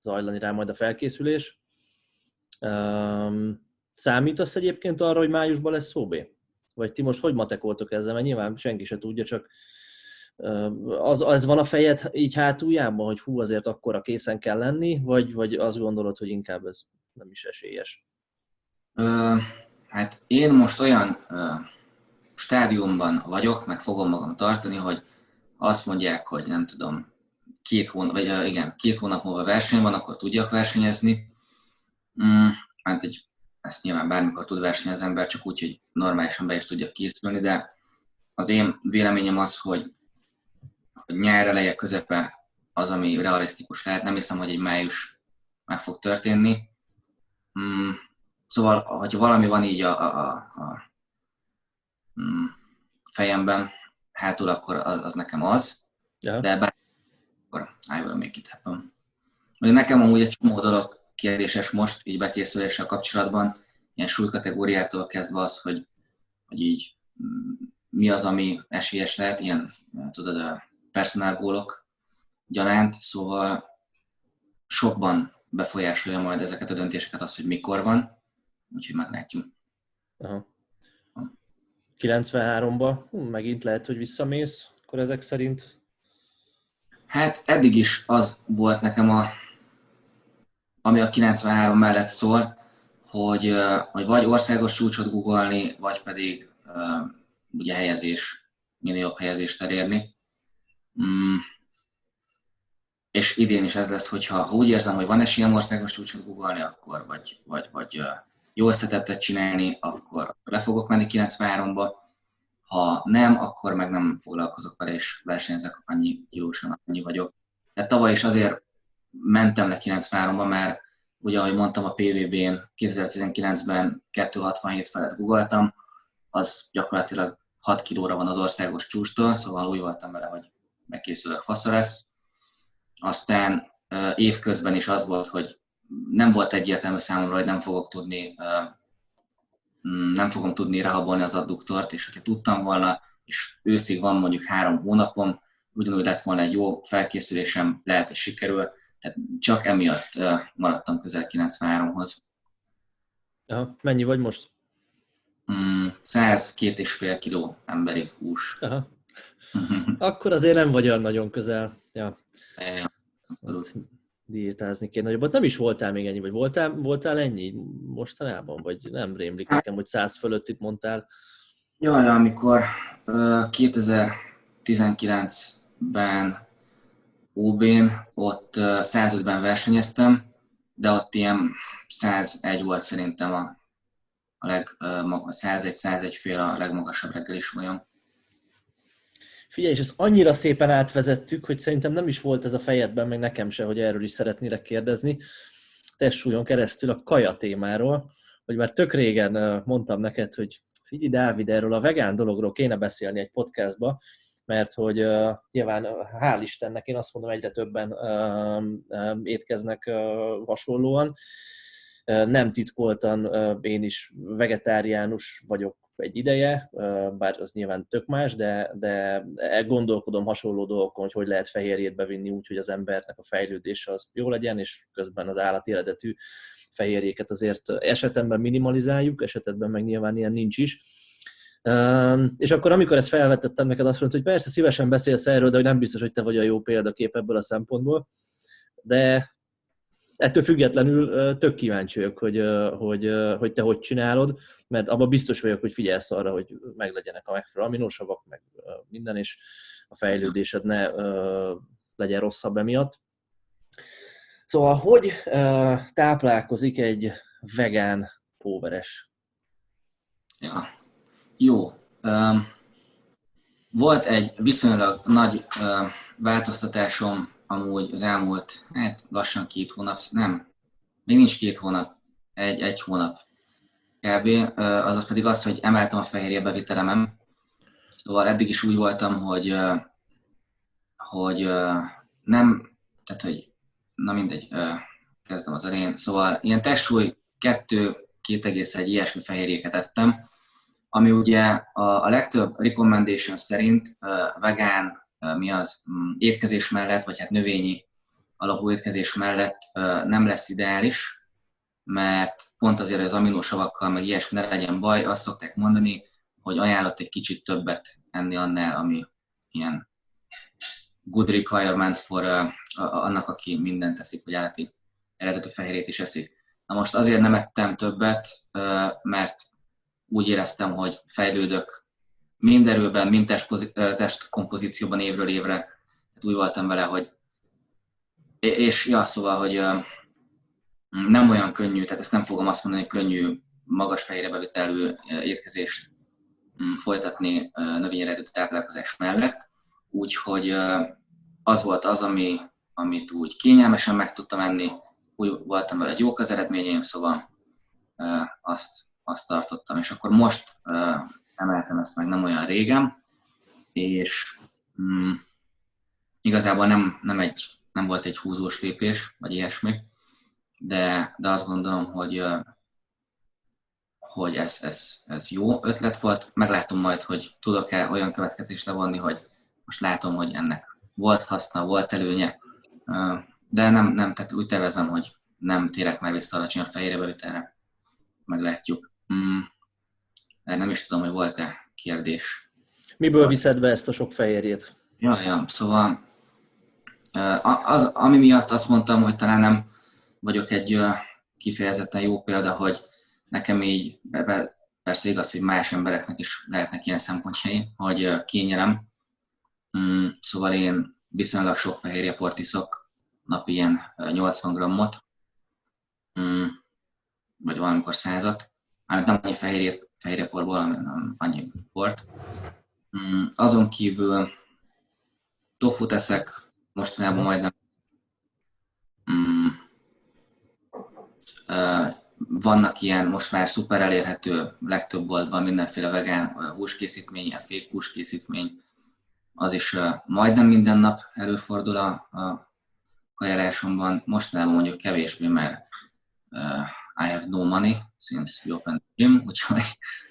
zajlani rá majd a felkészülés. Um, számítasz egyébként arra, hogy májusban lesz OB? Vagy ti most hogy matekoltok ezzel? Mert nyilván senki se tudja, csak az, az van a fejed így hátuljában, hogy hú, azért akkora készen kell lenni, vagy, vagy azt gondolod, hogy inkább ez nem is esélyes?
Uh, hát én most olyan uh stádiumban vagyok, meg fogom magam tartani, hogy azt mondják, hogy nem tudom, két hónap, vagy igen, két hónap múlva verseny van, akkor tudjak versenyezni. Mm, hát egy, ezt nyilván bármikor tud versenyezni az ember, csak úgy, hogy normálisan be is tudjak készülni, de az én véleményem az, hogy, hogy nyár eleje közepe az, ami realisztikus lehet. Nem hiszem, hogy egy május meg fog történni. Mm, szóval, hogyha valami van így a, a, a fejemben, hátul, akkor az, az nekem az,
Ja.
de bár akkor I will make it happen. Még nekem amúgy egy csomó dolog kérdéses most, így bekészüléssel kapcsolatban, ilyen súlykategóriától kezdve az, hogy, hogy így mm, mi az, ami esélyes lehet, ilyen, tudod, a personal gólok gyanánt, szóval sokban befolyásolja majd ezeket a döntéseket az, hogy mikor van, úgyhogy meglátjuk.
Aha. 93-ba Hú, megint lehet, hogy visszamész, akkor ezek szerint.
Hát eddig is az volt nekem a, ami a 93 mellett szól, hogy, hogy vagy országos csúcsot googolni, vagy pedig ugye helyezés, minél jobb helyezést elérni. Mm. És idén is ez lesz, hogyha ha úgy érzem, hogy van esélyem országos csúcsot googolni, akkor vagy, vagy, vagy jó összetettet csinálni, akkor le fogok menni 93-ba. Ha nem, akkor meg nem foglalkozok vele, és versenyzek annyi kilósan, annyi vagyok. De tavaly is azért mentem le 93-ba, mert ugye, ahogy mondtam, a PVB-n 2019-ben 267 felett googoltam, az gyakorlatilag 6 kilóra van az országos csústól, szóval úgy voltam vele, hogy megkészülök faszra lesz. Aztán évközben is az volt, hogy nem volt egyértelmű számomra, hogy nem fogok tudni nem fogom tudni rehabolni az adduktort, és hogyha tudtam volna, és őszig van mondjuk három hónapom, ugyanúgy lett volna egy jó felkészülésem, lehet, hogy sikerül, tehát csak emiatt maradtam közel 93-hoz.
Aha. Mennyi vagy most?
Mm, 102 és fél kiló emberi hús.
Aha. Akkor azért nem vagy olyan nagyon közel. Ja.
Abszolút.
Diétázni kéne. Nagyobbat nem is voltál még ennyi, vagy voltál, voltál ennyi mostanában? Vagy nem rémlik nekem, hogy 100 fölött itt mondtál?
Jaj, amikor uh, 2019-ben OB-n, ott uh, 105-ben versenyeztem, de ott ilyen 101 volt szerintem a, a leg, uh, 101-101 fél a legmagasabb reggeli súlyom.
Figyelj, és ezt annyira szépen átvezettük, hogy szerintem nem is volt ez a fejedben, meg nekem se, hogy erről is szeretnélek kérdezni. Testsúlyon keresztül a kaja témáról, hogy már tök régen mondtam neked, hogy figyelj Dávid, erről a vegán dologról kéne beszélni egy podcastba, mert hogy uh, nyilván hál' Istennek én azt mondom, egyre többen uh, uh, étkeznek uh, hasonlóan. Nem titkoltan én is vegetáriánus vagyok egy ideje, bár az nyilván tök más, de, de gondolkodom hasonló dolgokon, hogy hogy lehet fehérjét bevinni úgy, hogy az embernek a fejlődése az jó legyen, és közben az állati eredetű fehérjéket azért esetemben minimalizáljuk, esetben meg nyilván ilyen nincs is. És akkor, amikor ezt felvetettem neked, azt mondta, hogy persze szívesen beszélsz erről, de hogy nem biztos, hogy te vagy a jó példakép ebből a szempontból. De ettől függetlenül tök kíváncsi vagyok, hogy, hogy, hogy te hogy csinálod, mert abban biztos vagyok, hogy figyelsz arra, hogy meglegyenek a megfelelő aminosavak, meg minden, és a fejlődésed ne legyen rosszabb emiatt. Szóval, hogy táplálkozik egy vegán póveres?
Ja, jó. Volt egy viszonylag nagy változtatásom amúgy az elmúlt, hát lassan két hónap, nem, még nincs két hónap, egy, egy hónap kb. Azaz pedig az, hogy emeltem a fehérje bevitelemem. Szóval eddig is úgy voltam, hogy, hogy nem, tehát hogy, na mindegy, kezdem az elején. Szóval ilyen testsúly 2, 2,1 ilyesmi fehérjéket ettem, ami ugye a, a legtöbb recommendation szerint vegán mi az étkezés mellett, vagy hát növényi alapú étkezés mellett nem lesz ideális, mert pont azért az aminósavakkal, meg ilyesmi ne legyen baj, azt szokták mondani, hogy ajánlott egy kicsit többet enni annál, ami ilyen good requirement for uh, annak, aki mindent teszik, vagy állati eredetű fehérjét is eszik. Na most azért nem ettem többet, mert úgy éreztem, hogy fejlődök mind erőben, mind testkompozícióban évről évre. Tehát úgy voltam vele, hogy és ja, szóval, hogy nem olyan könnyű, tehát ezt nem fogom azt mondani, hogy könnyű, magas fejre bevitelő étkezést mm, folytatni növényi eredetű táplálkozás mellett. Úgyhogy az volt az, ami, amit úgy kényelmesen meg tudtam enni, úgy voltam vele, egy jók az eredményeim, szóval azt, azt tartottam. És akkor most emeltem ezt meg nem olyan régen, és mm, igazából nem, nem, egy, nem volt egy húzós lépés, vagy ilyesmi, de, de azt gondolom, hogy, hogy ez, ez, ez jó ötlet volt. Meglátom majd, hogy tudok-e olyan következést levonni, hogy most látom, hogy ennek volt haszna, volt előnye, de nem, nem tehát úgy tervezem, hogy nem térek már vissza alacsonyabb fehérje bevételre. Meglátjuk. Mm. Nem is tudom, hogy volt-e kérdés.
Miből viszed be ezt a sok fehérjét?
Ja, ja, szóval az, ami miatt azt mondtam, hogy talán nem vagyok egy kifejezetten jó példa, hogy nekem így, persze igaz, hogy más embereknek is lehetnek ilyen szempontjai, hogy kényelem. Mm, szóval én viszonylag sok fehérjeport iszok, napi ilyen 80 grammot, mm, vagy valamikor százat. Mármint nem annyi fehérjét, fehérjeporból, hanem annyi port. Mm, azon kívül tofu teszek, mostanában majdnem mm, vannak ilyen most már szuper elérhető legtöbb boltban mindenféle vegán húskészítmény, ilyen fék húskészítmény, az is majdnem minden nap előfordul a, a kajálásomban. Mostanában mondjuk kevésbé, mert uh, I have no money since we opened the gym, úgyhogy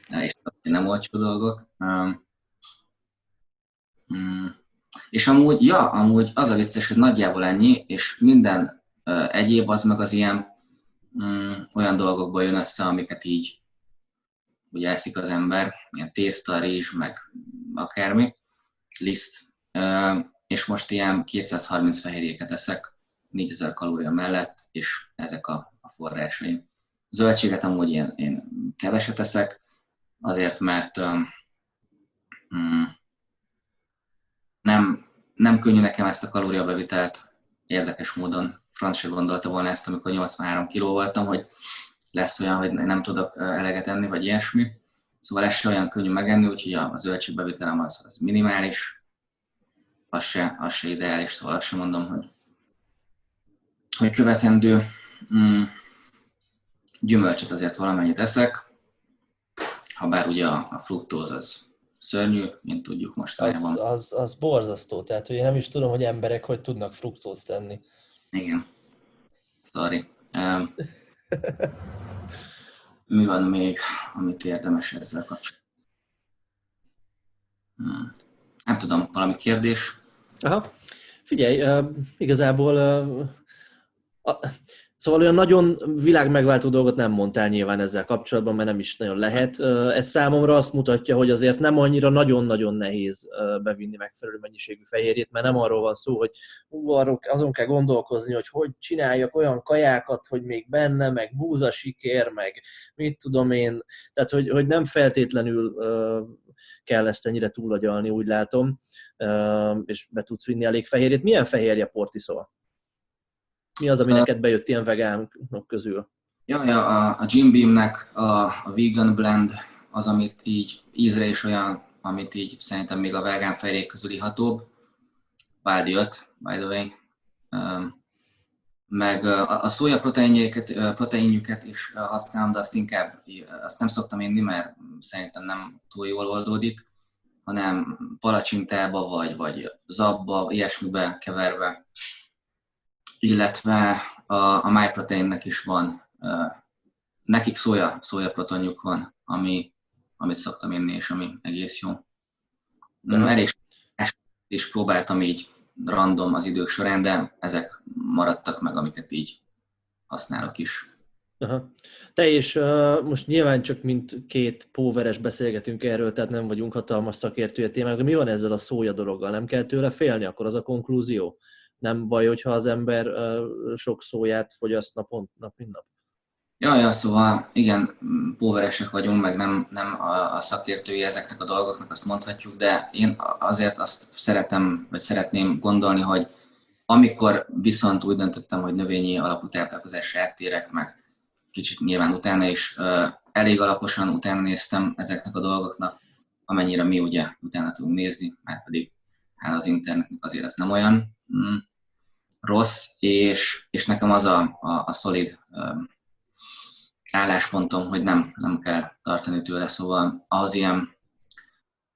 és nem olcsó dolgok. Um, um, és amúgy, ja, amúgy az a vicces, hogy nagyjából ennyi, és minden egyéb az meg az ilyen um, olyan dolgokból jön össze, amiket így ugye eszik az ember, ilyen tészta, rizs, meg akármi, liszt. És most ilyen 230 fehérjéket eszek, 4000 kalória mellett, és ezek a, a forrásaim. Zöldséget amúgy én, én keveset eszek, azért mert um, nem, nem könnyű nekem ezt a kalóriabevitelt érdekes módon. Franc se gondolta volna ezt, amikor 83 kiló voltam, hogy lesz olyan, hogy nem tudok eleget enni, vagy ilyesmi. Szóval ez se olyan könnyű megenni, úgyhogy a zöldségbevitelem az, az minimális, az se, az se ideális, szóval azt sem mondom, hogy hogy követendő mm, gyümölcsöt azért valamennyit eszek, ha bár ugye a, a fruktóz az szörnyű, mint tudjuk most
Az, az, az borzasztó, tehát hogy én nem is tudom, hogy emberek hogy tudnak fruktózt tenni.
Igen. Sorry. Um, mi van még, amit érdemes ezzel kapcsolatban? Hmm. Nem tudom, valami kérdés?
Aha. Figyelj, uh, igazából uh, a, szóval olyan nagyon világmegváltó dolgot nem mondtál nyilván ezzel kapcsolatban, mert nem is nagyon lehet. Ez számomra azt mutatja, hogy azért nem annyira nagyon-nagyon nehéz bevinni megfelelő mennyiségű fehérjét, mert nem arról van szó, hogy hú, arról azon kell gondolkozni, hogy hogy csináljak olyan kajákat, hogy még benne, meg búza siker, meg mit tudom én. Tehát, hogy, hogy nem feltétlenül kell ezt ennyire túlagyalni, úgy látom, és be tudsz vinni elég fehérjét. Milyen fehérje port iszol? Mi az, ami uh, neked bejött ilyen vegánok közül?
Ja, ja a, a Jim Beamnek a, a Vegan Blend az, amit így ízre is olyan, amit így szerintem még a vegán fejrék közül ihatóbb. Wild jött, by the way. Um, meg a, a szója proteinjüket, proteinjüket is használom, de azt inkább azt nem szoktam inni, mert szerintem nem túl jól oldódik, hanem palacsintába vagy, vagy zabba, ilyesmibe keverve illetve a, a MyProteinnek is van, nekik szója, szója protonjuk van, ami, amit szoktam inni, és ami egész jó. De mm, elég is próbáltam így random az idők során, de ezek maradtak meg, amiket így használok is.
Aha. Te és uh, most nyilván csak mint két póveres beszélgetünk erről, tehát nem vagyunk hatalmas szakértője témák, de mi van ezzel a szója dologgal? Nem kell tőle félni, akkor az a konklúzió? Nem baj, hogyha az ember sok szóját fogyaszt napon, nap mint nap.
Ja, ja, szóval igen, póveresek vagyunk, meg nem, nem a, szakértői ezeknek a dolgoknak, azt mondhatjuk, de én azért azt szeretem, vagy szeretném gondolni, hogy amikor viszont úgy döntöttem, hogy növényi alapú táplálkozásra áttérek, meg kicsit nyilván utána is elég alaposan utána néztem ezeknek a dolgoknak, amennyire mi ugye utána tudunk nézni, már pedig hát az internetnek azért ez nem olyan mm, rossz, és, és nekem az a, a, a szolid um, álláspontom, hogy nem, nem kell tartani tőle, szóval ahhoz ilyen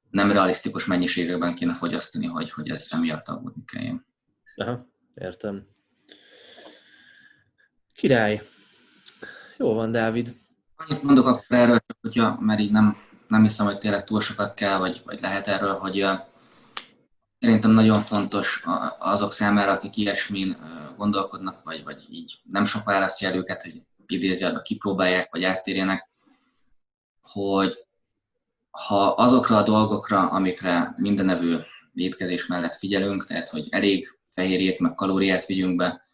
nem realisztikus mennyiségekben kéne fogyasztani, hogy, hogy ezre miatt aggódni kelljen.
Aha, értem. Király. Jó van, Dávid.
Annyit mondok akkor erről, hogyha, mert így nem, nem hiszem, hogy tényleg túl sokat kell, vagy, vagy lehet erről, hogy szerintem nagyon fontos azok számára, akik ilyesmin gondolkodnak, vagy, vagy így nem sok választja el őket, hogy idézőjelben kipróbálják, vagy áttérjenek, hogy ha azokra a dolgokra, amikre mindenevő étkezés mellett figyelünk, tehát hogy elég fehérjét, meg kalóriát vigyünk be,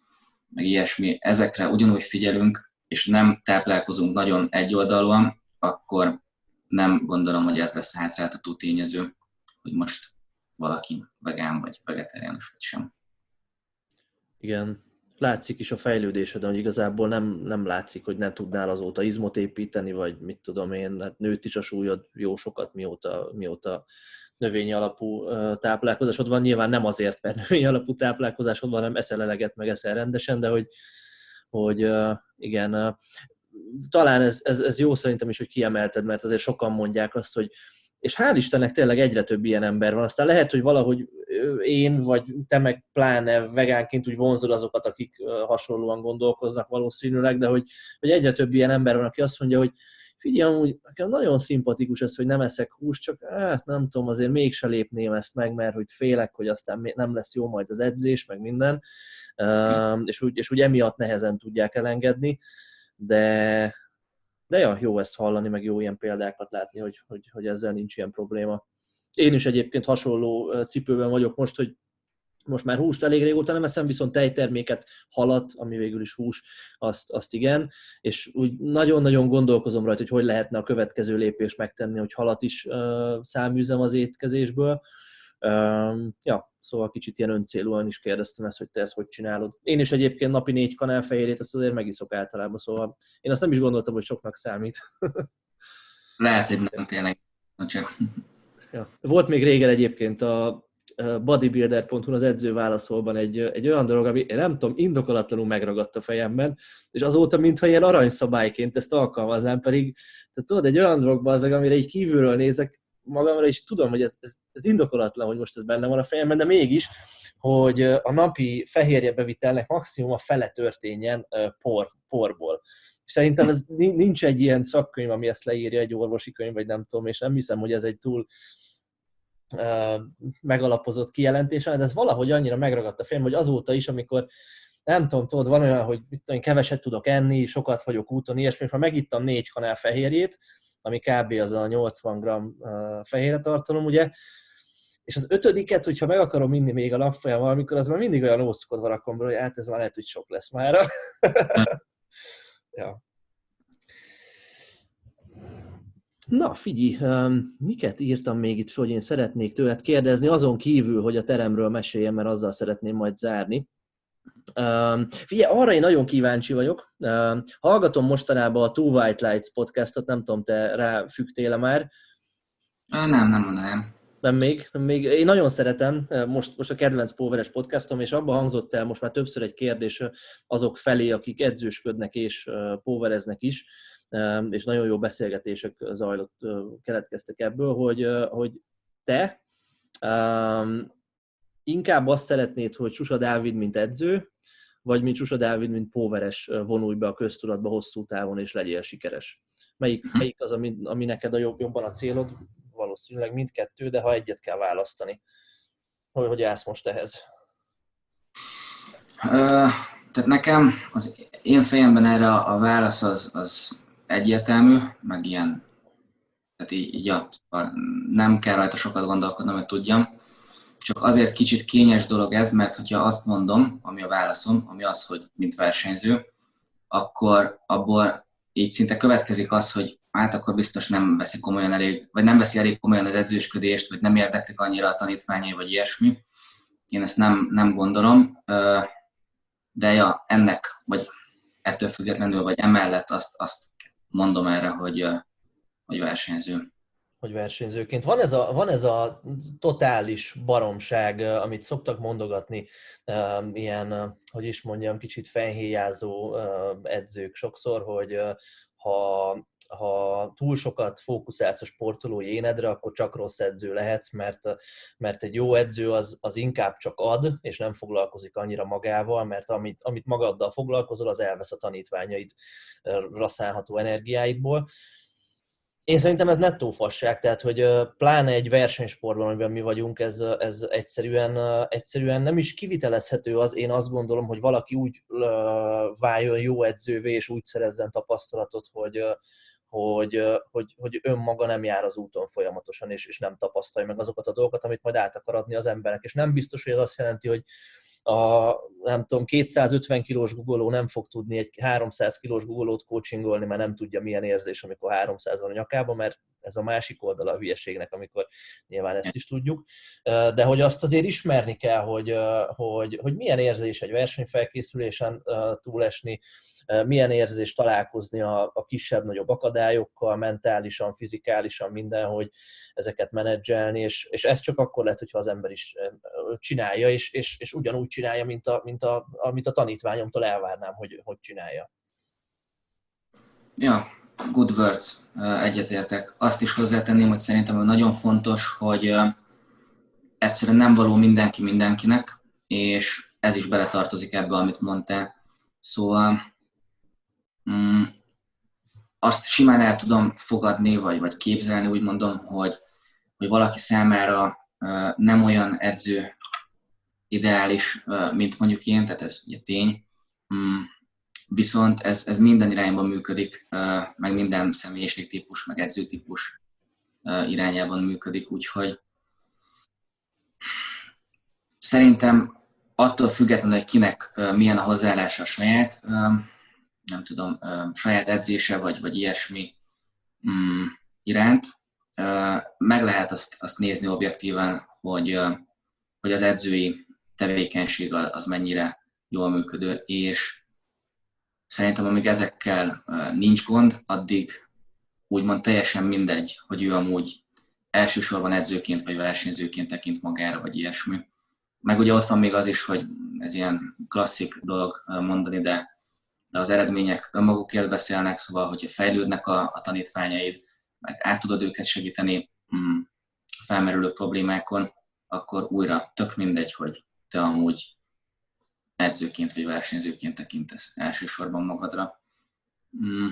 meg ilyesmi, ezekre ugyanúgy figyelünk, és nem táplálkozunk nagyon egyoldalúan, akkor nem gondolom, hogy ez lesz hátráltató tényező, hogy most valaki vegán vagy vegetáriánus vagy sem.
Igen, látszik is a fejlődéseden, hogy igazából nem, nem látszik, hogy nem tudnál azóta izmot építeni, vagy mit tudom én, hát nőtt is a súlyod jó sokat, mióta, mióta növényi alapú táplálkozásod van. Nyilván nem azért, mert növényi alapú táplálkozásod van, hanem eszel eleget, meg eszel rendesen, de hogy, hogy igen, talán ez, ez, ez jó szerintem is, hogy kiemelted, mert azért sokan mondják azt, hogy és hál' Istennek tényleg egyre több ilyen ember van. Aztán lehet, hogy valahogy én, vagy te meg pláne vegánként úgy vonzod azokat, akik hasonlóan gondolkoznak valószínűleg, de hogy, hogy egyre több ilyen ember van, aki azt mondja, hogy figyelj, amúgy nekem nagyon szimpatikus ez, hogy nem eszek húst, csak hát nem tudom, azért mégse lépném ezt meg, mert hogy félek, hogy aztán nem lesz jó majd az edzés, meg minden, és úgy, és úgy emiatt nehezen tudják elengedni, de, de ja, jó ezt hallani, meg jó ilyen példákat látni, hogy, hogy, hogy ezzel nincs ilyen probléma. Én is egyébként hasonló cipőben vagyok most, hogy most már húst elég régóta nem eszem, viszont tejterméket, halat, ami végül is hús, azt, azt igen, és úgy nagyon-nagyon gondolkozom rajta, hogy hogy lehetne a következő lépés megtenni, hogy halat is uh, száműzem az étkezésből. Ja, szóval kicsit ilyen öncélúan is kérdeztem ezt, hogy te ezt hogy csinálod. Én is egyébként napi négy kanál fehérjét, azt azért megiszok általában, szóval én azt nem is gondoltam, hogy soknak számít.
Lehet, hogy nem tényleg. Csak.
Ja. Volt még régen egyébként a bodybuilder.hu az edző válaszolban egy, egy olyan dolog, ami nem tudom, indokolatlanul megragadt a fejemben, és azóta, mintha ilyen aranyszabályként ezt alkalmaznám, pedig tehát tudod, egy olyan dologban az, amire így kívülről nézek magamra, és tudom, hogy ez, ez, ez indokolatlan, hogy most ez benne van a fejemben, de mégis, hogy a napi fehérje bevitelnek maximum a fele történjen por, porból. Szerintem ez nincs egy ilyen szakkönyv, ami ezt leírja, egy orvosi könyv, vagy nem tudom, és nem hiszem, hogy ez egy túl megalapozott kijelentés, de ez valahogy annyira megragadt a film, hogy azóta is, amikor nem tudom, tudod, van olyan, hogy mit tudom, keveset tudok enni, sokat vagyok úton, ilyesmi, és már megittam négy kanál fehérjét, ami kb. az a 80 g fehérre tartalom, ugye, és az ötödiket, hogyha meg akarom inni még a nap folyamán, amikor az már mindig olyan ószkodva rakom hogy hát ez már lehet, hogy sok lesz mára. ja. Na, figyelj, miket írtam még itt hogy én szeretnék tőled kérdezni, azon kívül, hogy a teremről meséljem, mert azzal szeretném majd zárni. Figyelj, arra én nagyon kíváncsi vagyok. Hallgatom mostanában a Two White Lights podcastot, nem tudom, te rá fügtél már?
Nem, nem mondanám.
Nem még, nem még. Én nagyon szeretem, most, most a kedvenc Póveres podcastom, és abban hangzott el most már többször egy kérdés azok felé, akik edzősködnek és póvereznek is, és nagyon jó beszélgetések zajlott, keletkeztek ebből, hogy, hogy te inkább azt szeretnéd, hogy Susa Dávid, mint edző, vagy mint Susa Dávid, mint póveres vonulj be a köztudatba hosszú távon, és legyél sikeres. Melyik,
Mhm.
melyik az, ami, ami neked a jobb, jobban a célod? Valószínűleg mindkettő, de ha egyet kell választani, hogy, hogy állsz most ehhez?
Uh, tehát nekem az én fejemben erre a válasz az, az egyértelmű, meg ilyen, tehát így, így ja, szóval nem kell rajta sokat gondolkodnom, hogy tudjam. Csak azért kicsit kényes dolog ez, mert hogyha azt mondom, ami a válaszom, ami az, hogy mint versenyző, akkor abból így szinte következik az, hogy hát akkor biztos nem veszi komolyan elég, vagy nem veszi elég komolyan az edzősködést, vagy nem érdektek annyira a tanítványai, vagy ilyesmi. Én ezt nem, nem gondolom, de ja, ennek, vagy ettől függetlenül, vagy emellett azt, azt mondom erre, hogy, hogy versenyző.
Hogy versenyzőként. Van ez, a, van ez a totális baromság, amit szoktak mondogatni, ilyen, hogy is mondjam, kicsit fenhéjázó edzők sokszor, hogy ha ha túl sokat fókuszálsz a sportolói énedre, akkor csak rossz edző lehetsz, mert, mert egy jó edző az, az inkább csak ad, és nem foglalkozik annyira magával, mert amit, amit magaddal foglalkozol, az elvesz a tanítványaidra szánható energiáidból. Én szerintem ez nettó fasság, tehát hogy pláne egy versenysportban, amiben mi vagyunk, ez, ez egyszerűen, egyszerűen nem is kivitelezhető az, én azt gondolom, hogy valaki úgy váljon jó edzővé, és úgy szerezzen tapasztalatot, hogy, hogy, hogy, hogy önmaga nem jár az úton folyamatosan, és, és nem tapasztalja meg azokat a dolgokat, amit majd át akar adni az emberek. És nem biztos, hogy ez azt jelenti, hogy a nem tudom, 250 kilós gugoló nem fog tudni egy 300 kilós gugolót coachingolni, mert nem tudja milyen érzés, amikor 300 van a nyakában, mert ez a másik oldala a hülyeségnek, amikor nyilván ezt is tudjuk. De hogy azt azért ismerni kell, hogy, hogy, hogy milyen érzés egy versenyfelkészülésen túlesni, milyen érzés találkozni a, a kisebb-nagyobb akadályokkal, mentálisan, fizikálisan, minden, hogy ezeket menedzselni, és, és ez csak akkor lehet, hogyha az ember is csinálja, és, és, és ugyanúgy csinálja, mint, a, mint a, amit a tanítványomtól elvárnám, hogy, hogy csinálja.
Ja, good words, egyetértek. Azt is hozzátenném, hogy szerintem nagyon fontos, hogy egyszerűen nem való mindenki mindenkinek, és ez is beletartozik ebbe, amit mondtál. Szóval mm, azt simán el tudom fogadni, vagy, vagy képzelni, úgy mondom, hogy, hogy valaki számára nem olyan edző ideális, mint mondjuk én, tehát ez ugye tény. Mm, viszont ez, ez minden irányban működik, meg minden személyiségtípus, meg edzőtípus irányában működik, úgyhogy szerintem attól függetlenül, hogy kinek milyen a hozzáállása a saját, nem tudom, saját edzése, vagy, vagy ilyesmi mm, iránt, meg lehet azt, azt nézni objektíven, hogy, hogy az edzői tevékenység az mennyire jól működő, és szerintem amíg ezekkel nincs gond, addig úgymond teljesen mindegy, hogy ő amúgy elsősorban edzőként vagy versenyzőként tekint magára, vagy ilyesmi. Meg ugye ott van még az is, hogy ez ilyen klasszik dolog mondani, de, de az eredmények önmagukért beszélnek, szóval, hogyha fejlődnek a, a tanítványaid, meg át tudod őket segíteni mm, felmerülő problémákon, akkor újra tök mindegy, hogy te amúgy edzőként vagy versenyzőként tekintesz elsősorban magadra. Mm.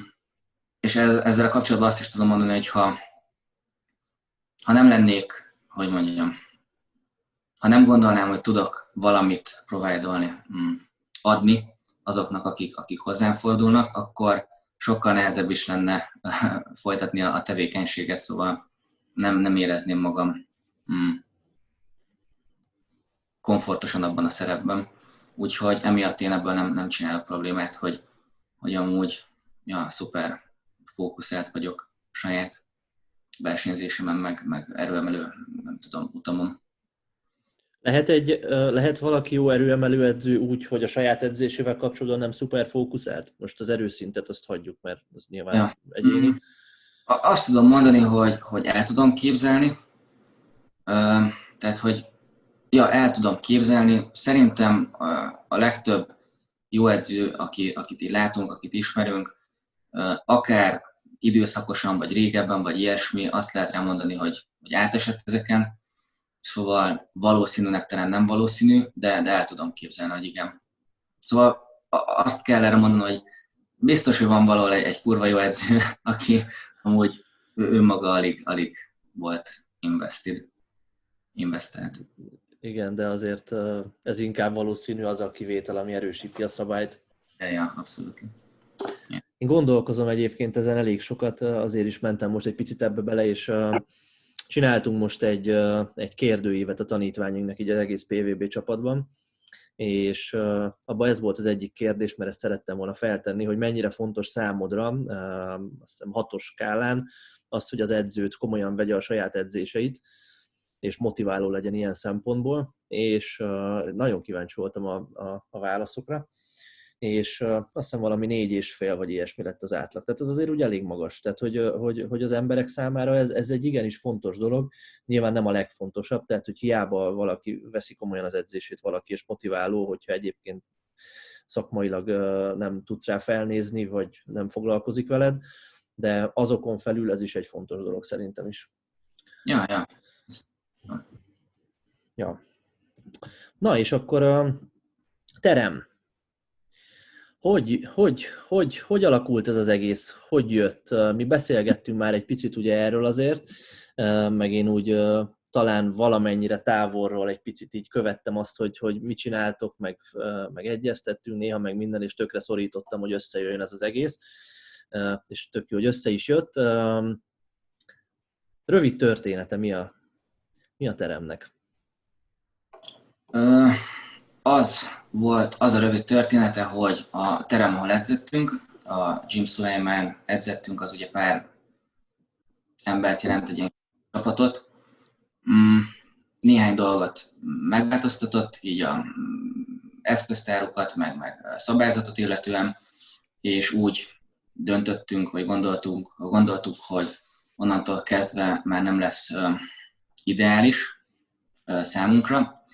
És ezzel kapcsolatban azt is tudom mondani, hogy ha, ha nem lennék, hogy mondjam, ha nem gondolnám, hogy tudok valamit provide mm, adni azoknak, akik, akik hozzám fordulnak, akkor sokkal nehezebb is lenne folytatni a, a tevékenységet, szóval nem, nem érezném magam mm, komfortosan abban a szerepben. Úgyhogy emiatt én ebből nem, nem csinálok problémát, hogy, hogy amúgy ja, szuper fókuszált vagyok saját versenyzésemen, meg, meg erőemelő, nem tudom, utamon.
Lehet, egy, lehet valaki jó erőemelő edző úgy, hogy a saját edzésével kapcsolatban nem szuper fókuszált? Most az erőszintet azt hagyjuk, mert az nyilván ja. egyéni. Mm.
Azt tudom mondani, hogy, hogy el tudom képzelni. Tehát, hogy ja, el tudom képzelni. Szerintem a, legtöbb jó edző, aki, akit így látunk, akit ismerünk, akár időszakosan, vagy régebben, vagy ilyesmi, azt lehet rá mondani, hogy, hogy átesett ezeken. Szóval valószínűnek talán nem valószínű, de, de el tudom képzelni, hogy igen. Szóval azt kell erre mondani, hogy biztos, hogy van valahol egy, egy kurva jó edző, aki amúgy ő, ő maga alig, alig volt invested, investált.
Igen, de azért ez inkább valószínű az a kivétel, ami erősíti a szabályt.
Ja, ja abszolút.
Yeah. Én gondolkozom egyébként ezen elég sokat, azért is mentem most egy picit ebbe bele, és csináltunk most egy, egy kérdőívet a tanítványunknak így az egész PVB csapatban, és abban ez volt az egyik kérdés, mert ezt szerettem volna feltenni, hogy mennyire fontos számodra, azt hiszem hatos skálán, az, hogy az edzőt komolyan vegye a saját edzéseit, és motiváló legyen ilyen szempontból, és nagyon kíváncsi voltam a, a, a válaszokra, és azt hiszem valami négy és fél vagy ilyesmi lett az átlag. Tehát az azért úgy elég magas. Tehát, hogy, hogy, hogy az emberek számára ez, ez egy igenis fontos dolog, nyilván nem a legfontosabb, tehát, hogy hiába valaki veszi komolyan az edzését valaki, és motiváló, hogyha egyébként szakmailag nem tudsz rá felnézni, vagy nem foglalkozik veled, de azokon felül ez is egy fontos dolog szerintem is.
Ja, ja.
Ja. Na és akkor terem. Hogy, hogy, hogy, hogy alakult ez az egész? Hogy jött? Mi beszélgettünk már egy picit ugye erről azért, meg én úgy talán valamennyire távolról egy picit így követtem azt, hogy, hogy mit csináltok, meg, meg egyeztettünk néha, meg minden, és tökre szorítottam, hogy összejöjjön ez az egész, és tök jó, hogy össze is jött. Rövid története mi a, mi a teremnek?
Az volt az a rövid története, hogy a terem, ahol edzettünk, a Jim Suleiman edzettünk, az ugye pár embert jelent egy ilyen csapatot. Mm, néhány dolgot megváltoztatott, így a mm, eszköztárokat, meg, meg szabályzatot illetően, és úgy döntöttünk, vagy gondoltunk, gondoltuk, hogy onnantól kezdve már nem lesz ideális számunkra,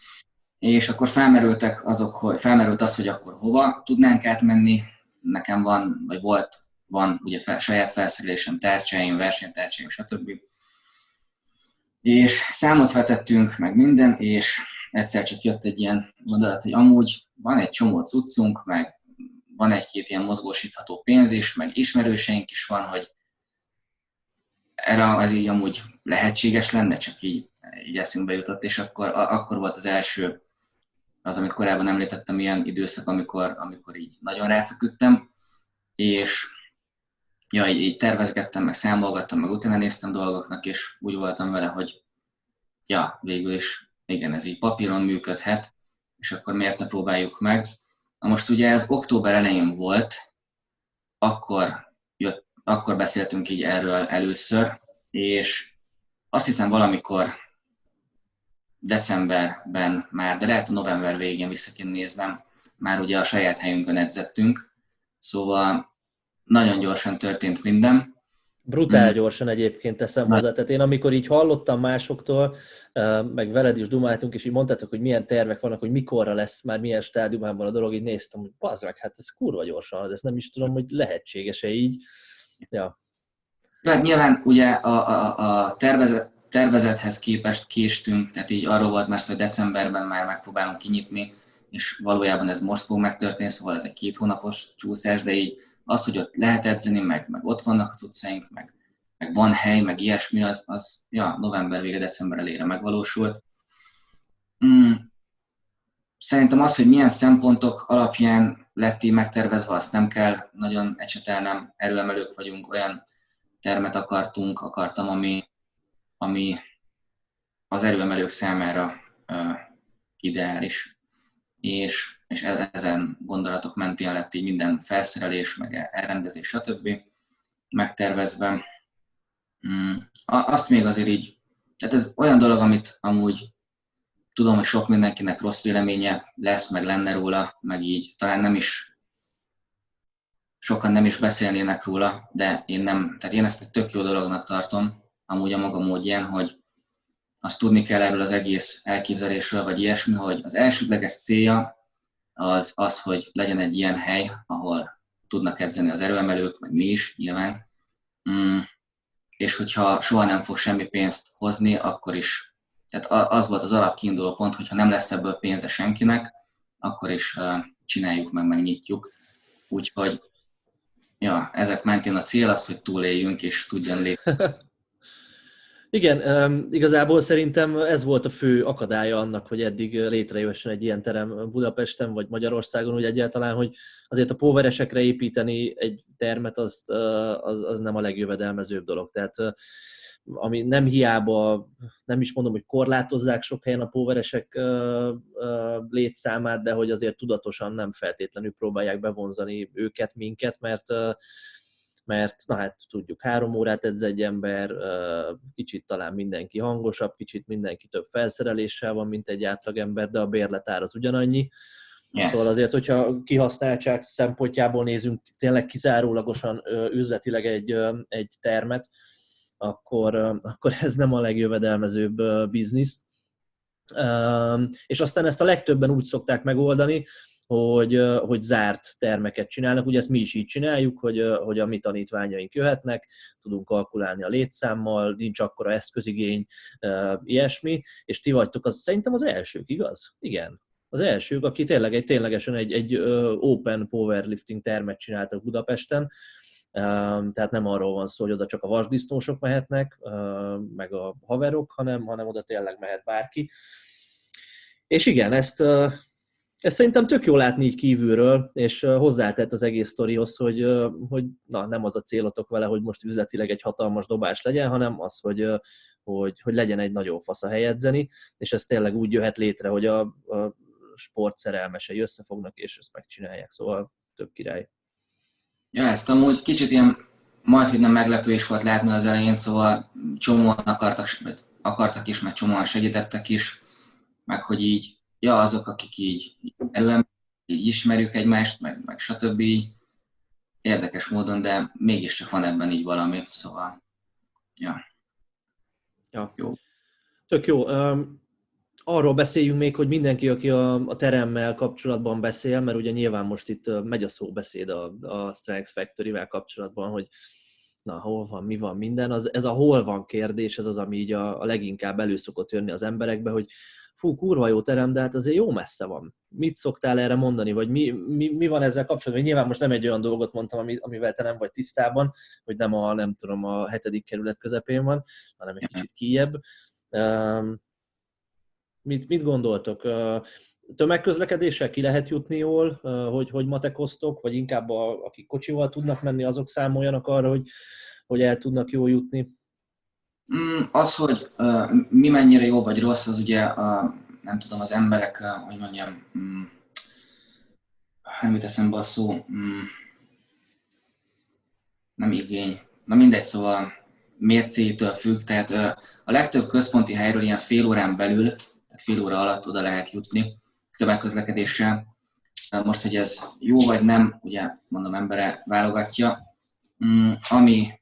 és akkor felmerültek azok, hogy felmerült az, hogy akkor hova tudnánk átmenni. Nekem van, vagy volt, van ugye fel, saját felszerelésem, tárcsáim, versenytárcsáim, stb. És számot vetettünk, meg minden, és egyszer csak jött egy ilyen gondolat, hogy amúgy van egy csomó cuccunk, meg van egy-két ilyen mozgósítható pénz is, meg ismerőseink is van, hogy erre az így amúgy lehetséges lenne, csak így, így eszünkbe jutott, és akkor, akkor volt az első az, amit korábban említettem, ilyen időszak, amikor, amikor így nagyon ráfeküdtem, és ja, így, így tervezgettem, meg számolgattam, meg utána néztem dolgoknak, és úgy voltam vele, hogy ja, végül is igen, ez így papíron működhet, és akkor miért ne próbáljuk meg. Na most ugye ez október elején volt, akkor, akkor beszéltünk így erről először, és azt hiszem valamikor decemberben már, de lehet a november végén vissza kéne néznem, már ugye a saját helyünkön edzettünk, szóval nagyon gyorsan történt minden.
Brutál hmm. gyorsan egyébként teszem hozzá. Tehát én amikor így hallottam másoktól, meg veled is dumáltunk, és így mondtátok, hogy milyen tervek vannak, hogy mikorra lesz már milyen stádiumában a dolog, így néztem, hogy bazd meg, hát ez kurva gyorsan, de ezt nem is tudom, hogy lehetséges-e így. Ja.
Hát nyilván ugye a, a, a tervezet, tervezethez képest késtünk, tehát így arról volt már hogy decemberben már megpróbálunk kinyitni, és valójában ez most fog megtörténni, szóval ez egy két hónapos csúszás, de így az, hogy ott lehet edzeni, meg, meg ott vannak a cuccaink, meg, meg van hely, meg ilyesmi, az, az ja, november vége, december elére megvalósult. Mm. Szerintem az, hogy milyen szempontok alapján lett így megtervezve, azt nem kell nagyon ecsetelnem, erőemelők vagyunk, olyan termet akartunk, akartam, ami, ami az erőemelők számára uh, ideális. És, és e-, ezen gondolatok mentén lett így minden felszerelés, meg elrendezés, stb. megtervezve. Mm, azt még azért így, tehát ez olyan dolog, amit amúgy tudom, hogy sok mindenkinek rossz véleménye lesz, meg lenne róla, meg így. Talán nem is sokan nem is beszélnének róla, de én nem, tehát én ezt egy tök jó dolognak tartom, amúgy a maga módján, hogy azt tudni kell erről az egész elképzelésről, vagy ilyesmi, hogy az elsődleges célja az az, hogy legyen egy ilyen hely, ahol tudnak edzeni az erőemelők, meg mi is nyilván, mm, és hogyha soha nem fog semmi pénzt hozni, akkor is, tehát az volt az alapkiinduló pont, hogyha nem lesz ebből pénze senkinek, akkor is csináljuk meg, megnyitjuk. Úgyhogy ja, ezek mentén a cél az, hogy túléljünk és tudjon lépni.
Igen, igazából szerintem ez volt a fő akadálya annak, hogy eddig létrejöjjön egy ilyen terem Budapesten vagy Magyarországon, hogy egyáltalán, hogy azért a póveresekre építeni egy termet, az, az, az nem a legjövedelmezőbb dolog. Tehát ami nem hiába, nem is mondom, hogy korlátozzák sok helyen a póveresek létszámát, de hogy azért tudatosan nem feltétlenül próbálják bevonzani őket, minket, mert mert na hát tudjuk, három órát edz egy ember, kicsit talán mindenki hangosabb, kicsit mindenki több felszereléssel van, mint egy átlagember, de a bérletár az ugyanannyi. Yes. Szóval azért, hogyha kihasználtság szempontjából nézünk tényleg kizárólagosan üzletileg egy, egy termet, akkor, akkor ez nem a legjövedelmezőbb biznisz. És aztán ezt a legtöbben úgy szokták megoldani, hogy, hogy zárt termeket csinálnak. Ugye ezt mi is így csináljuk, hogy, hogy a mi tanítványaink jöhetnek, tudunk kalkulálni a létszámmal, nincs akkora eszközigény, ilyesmi, és ti vagytok az, szerintem az elsők, igaz? Igen. Az elsők, aki tényleg egy, ténylegesen egy, egy open powerlifting termet csináltak Budapesten, tehát nem arról van szó, hogy oda csak a vasdisznósok mehetnek, meg a haverok, hanem, hanem oda tényleg mehet bárki. És igen, ezt, ezt szerintem tök jó látni így kívülről, és hozzátett az egész sztorihoz, hogy, hogy na, nem az a célotok vele, hogy most üzletileg egy hatalmas dobás legyen, hanem az, hogy, hogy, hogy legyen egy nagyon fasz a helyedzeni, és ez tényleg úgy jöhet létre, hogy a, a sportszerelmesei összefognak, és ezt megcsinálják, szóval tök király.
Ja, ezt amúgy kicsit ilyen majd, hogy nem meglepő is volt látni az elején, szóval csomóan akartak, akartak is, meg csomóan segítettek is, meg hogy így, ja, azok, akik így elően így ismerjük egymást, meg, meg stb. Érdekes módon, de mégiscsak van ebben így valami, szóval, ja.
Ja. Jó. Tök jó. Um, arról beszéljünk még, hogy mindenki, aki a, a teremmel kapcsolatban beszél, mert ugye nyilván most itt megy a szóbeszéd a, a Strikes Factory-vel kapcsolatban, hogy na, hol van, mi van, minden, az, ez a hol van kérdés, ez az, ami így a, a leginkább elő szokott jönni az emberekbe, hogy fú, kurva jó terem, de hát azért jó messze van. Mit szoktál erre mondani, vagy mi, mi, mi van ezzel kapcsolatban? Nyilván most nem egy olyan dolgot mondtam, amivel te nem vagy tisztában, hogy nem a, nem tudom, a hetedik kerület közepén van, hanem egy kicsit kijebb. Mit, mit gondoltok? Tömegközlekedéssel ki lehet jutni jól, hogy, hogy matekoztok, vagy inkább a, akik kocsival tudnak menni, azok számoljanak arra, hogy, hogy el tudnak jól jutni?
Mm, az, hogy mi mennyire jó vagy rossz, az ugye a, nem tudom, az emberek, hogy mondjam, um, nem jut eszembe a szó, um, nem igény, na mindegy, szóval mércétől függ, tehát a legtöbb központi helyről ilyen fél órán belül fél óra alatt oda lehet jutni tömegközlekedéssel. Most, hogy ez jó vagy nem, ugye mondom, embere válogatja. Mm, ami,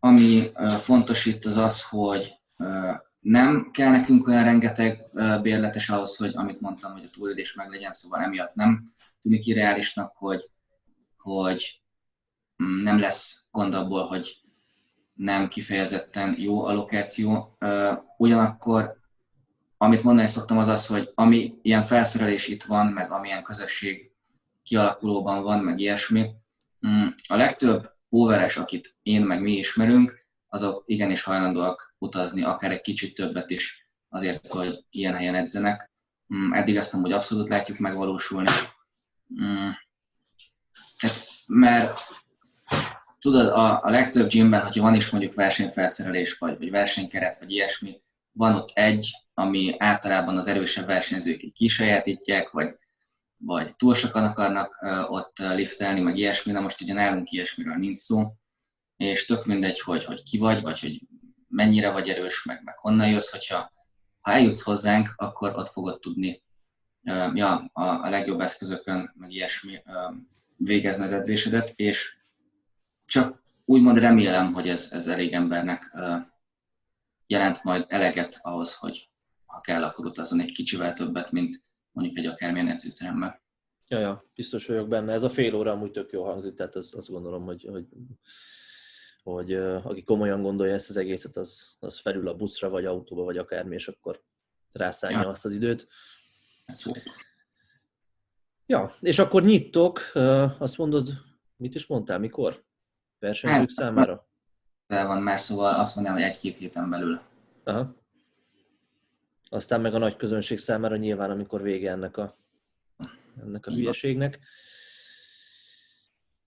ami fontos itt az az, hogy nem kell nekünk olyan rengeteg bérletes ahhoz, hogy amit mondtam, hogy a túlélés meg legyen, szóval emiatt nem tűnik irreálisnak, hogy, hogy mm, nem lesz gond abból, hogy nem kifejezetten jó a lokáció. Ugyanakkor amit mondani szoktam az az, hogy ami ilyen felszerelés itt van, meg amilyen közösség kialakulóban van, meg ilyesmi, mm, a legtöbb óveres, akit én meg mi ismerünk, azok igenis hajlandóak utazni, akár egy kicsit többet is azért, hogy ilyen helyen edzenek. Mm, eddig ezt nem, hogy abszolút látjuk megvalósulni. Mm, tehát, mert tudod, a, a legtöbb gymben, hogyha van is mondjuk versenyfelszerelés, vagy, vagy versenykeret, vagy ilyesmi, van ott egy, ami általában az erősebb versenyzők kisajátítják, vagy, vagy túl sokan akarnak ott liftelni, meg ilyesmi, na most ugye nálunk ilyesmiről nincs szó, és tök mindegy, hogy, hogy ki vagy, vagy hogy mennyire vagy erős, meg, meg honnan jössz, hogyha ha eljutsz hozzánk, akkor ott fogod tudni ja, a, a legjobb eszközökön, meg ilyesmi végezni az edzésedet, és csak úgymond remélem, hogy ez, ez elég embernek jelent majd eleget ahhoz, hogy ha kell, akkor utazzon egy kicsivel többet, mint mondjuk egy akármilyen edzőteremben.
Ja, ja, biztos vagyok benne. Ez a fél óra amúgy tök jó hangzik, tehát az, azt gondolom, hogy, hogy, hogy aki komolyan gondolja ezt az egészet, az, az felül a buszra, vagy autóba, vagy akármi, és akkor rászállja ja. azt az időt.
Ez.
Ja, és akkor nyittok, azt mondod, mit is mondtál, mikor? Versenyzők számára?
el van már, szóval azt mondom, hogy egy-két héten belül.
Aha. Aztán meg a nagy közönség számára nyilván, amikor vége ennek a, ennek a hülyeségnek.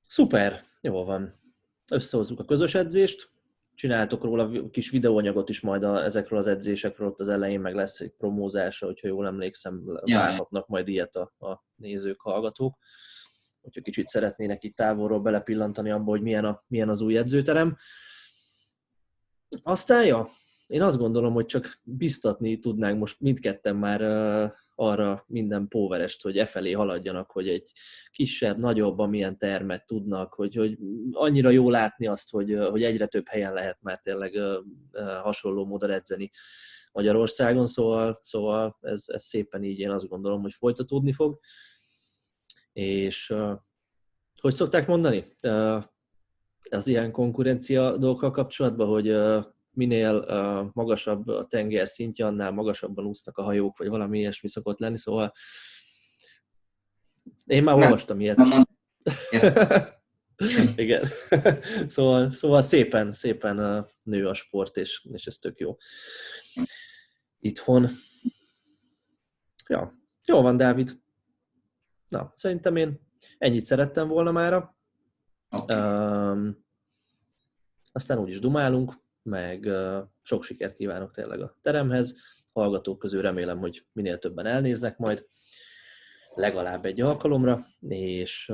Szuper, jó van. Összehozzuk a közös edzést, csináltok róla kis videóanyagot is majd a, ezekről az edzésekről, ott az elején meg lesz egy promózása, hogyha jól emlékszem, várhatnak majd ilyet a, a nézők, hallgatók. Hogyha kicsit szeretnének itt távolról belepillantani abba, hogy milyen, a, milyen az új edzőterem. Aztán, ja, én azt gondolom, hogy csak biztatni tudnánk most mindketten már arra minden póverest, hogy e felé haladjanak, hogy egy kisebb, nagyobb, amilyen termet tudnak, hogy, hogy annyira jó látni azt, hogy, hogy egyre több helyen lehet már tényleg hasonló módon edzeni, Magyarországon, szóval, szóval ez, ez szépen így én azt gondolom, hogy folytatódni fog. És hogy szokták mondani? Az ilyen konkurencia dolgokkal kapcsolatban, hogy minél magasabb a tenger szintje, annál magasabban úsznak a hajók, vagy valami ilyesmi szokott lenni, szóval én már
Nem.
olvastam ilyet.
Nem
Igen. szóval, szóval szépen, szépen nő a sport, és, és ez tök jó. Itthon. Ja, jó van, Dávid. Na, szerintem én ennyit szerettem volna mára.
Oké.
Um, aztán úgyis dumálunk, meg sok sikert kívánok tényleg a teremhez. Hallgatók közül remélem, hogy minél többen elnéznek majd legalább egy alkalomra, és,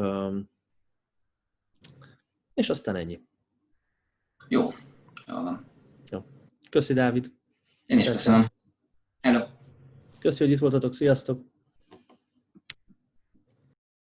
és aztán ennyi.
Jó. Jó van.
Köszi, Dávid!
Én is köszönöm. Hello.
Köszi, hogy itt voltatok, sziasztok!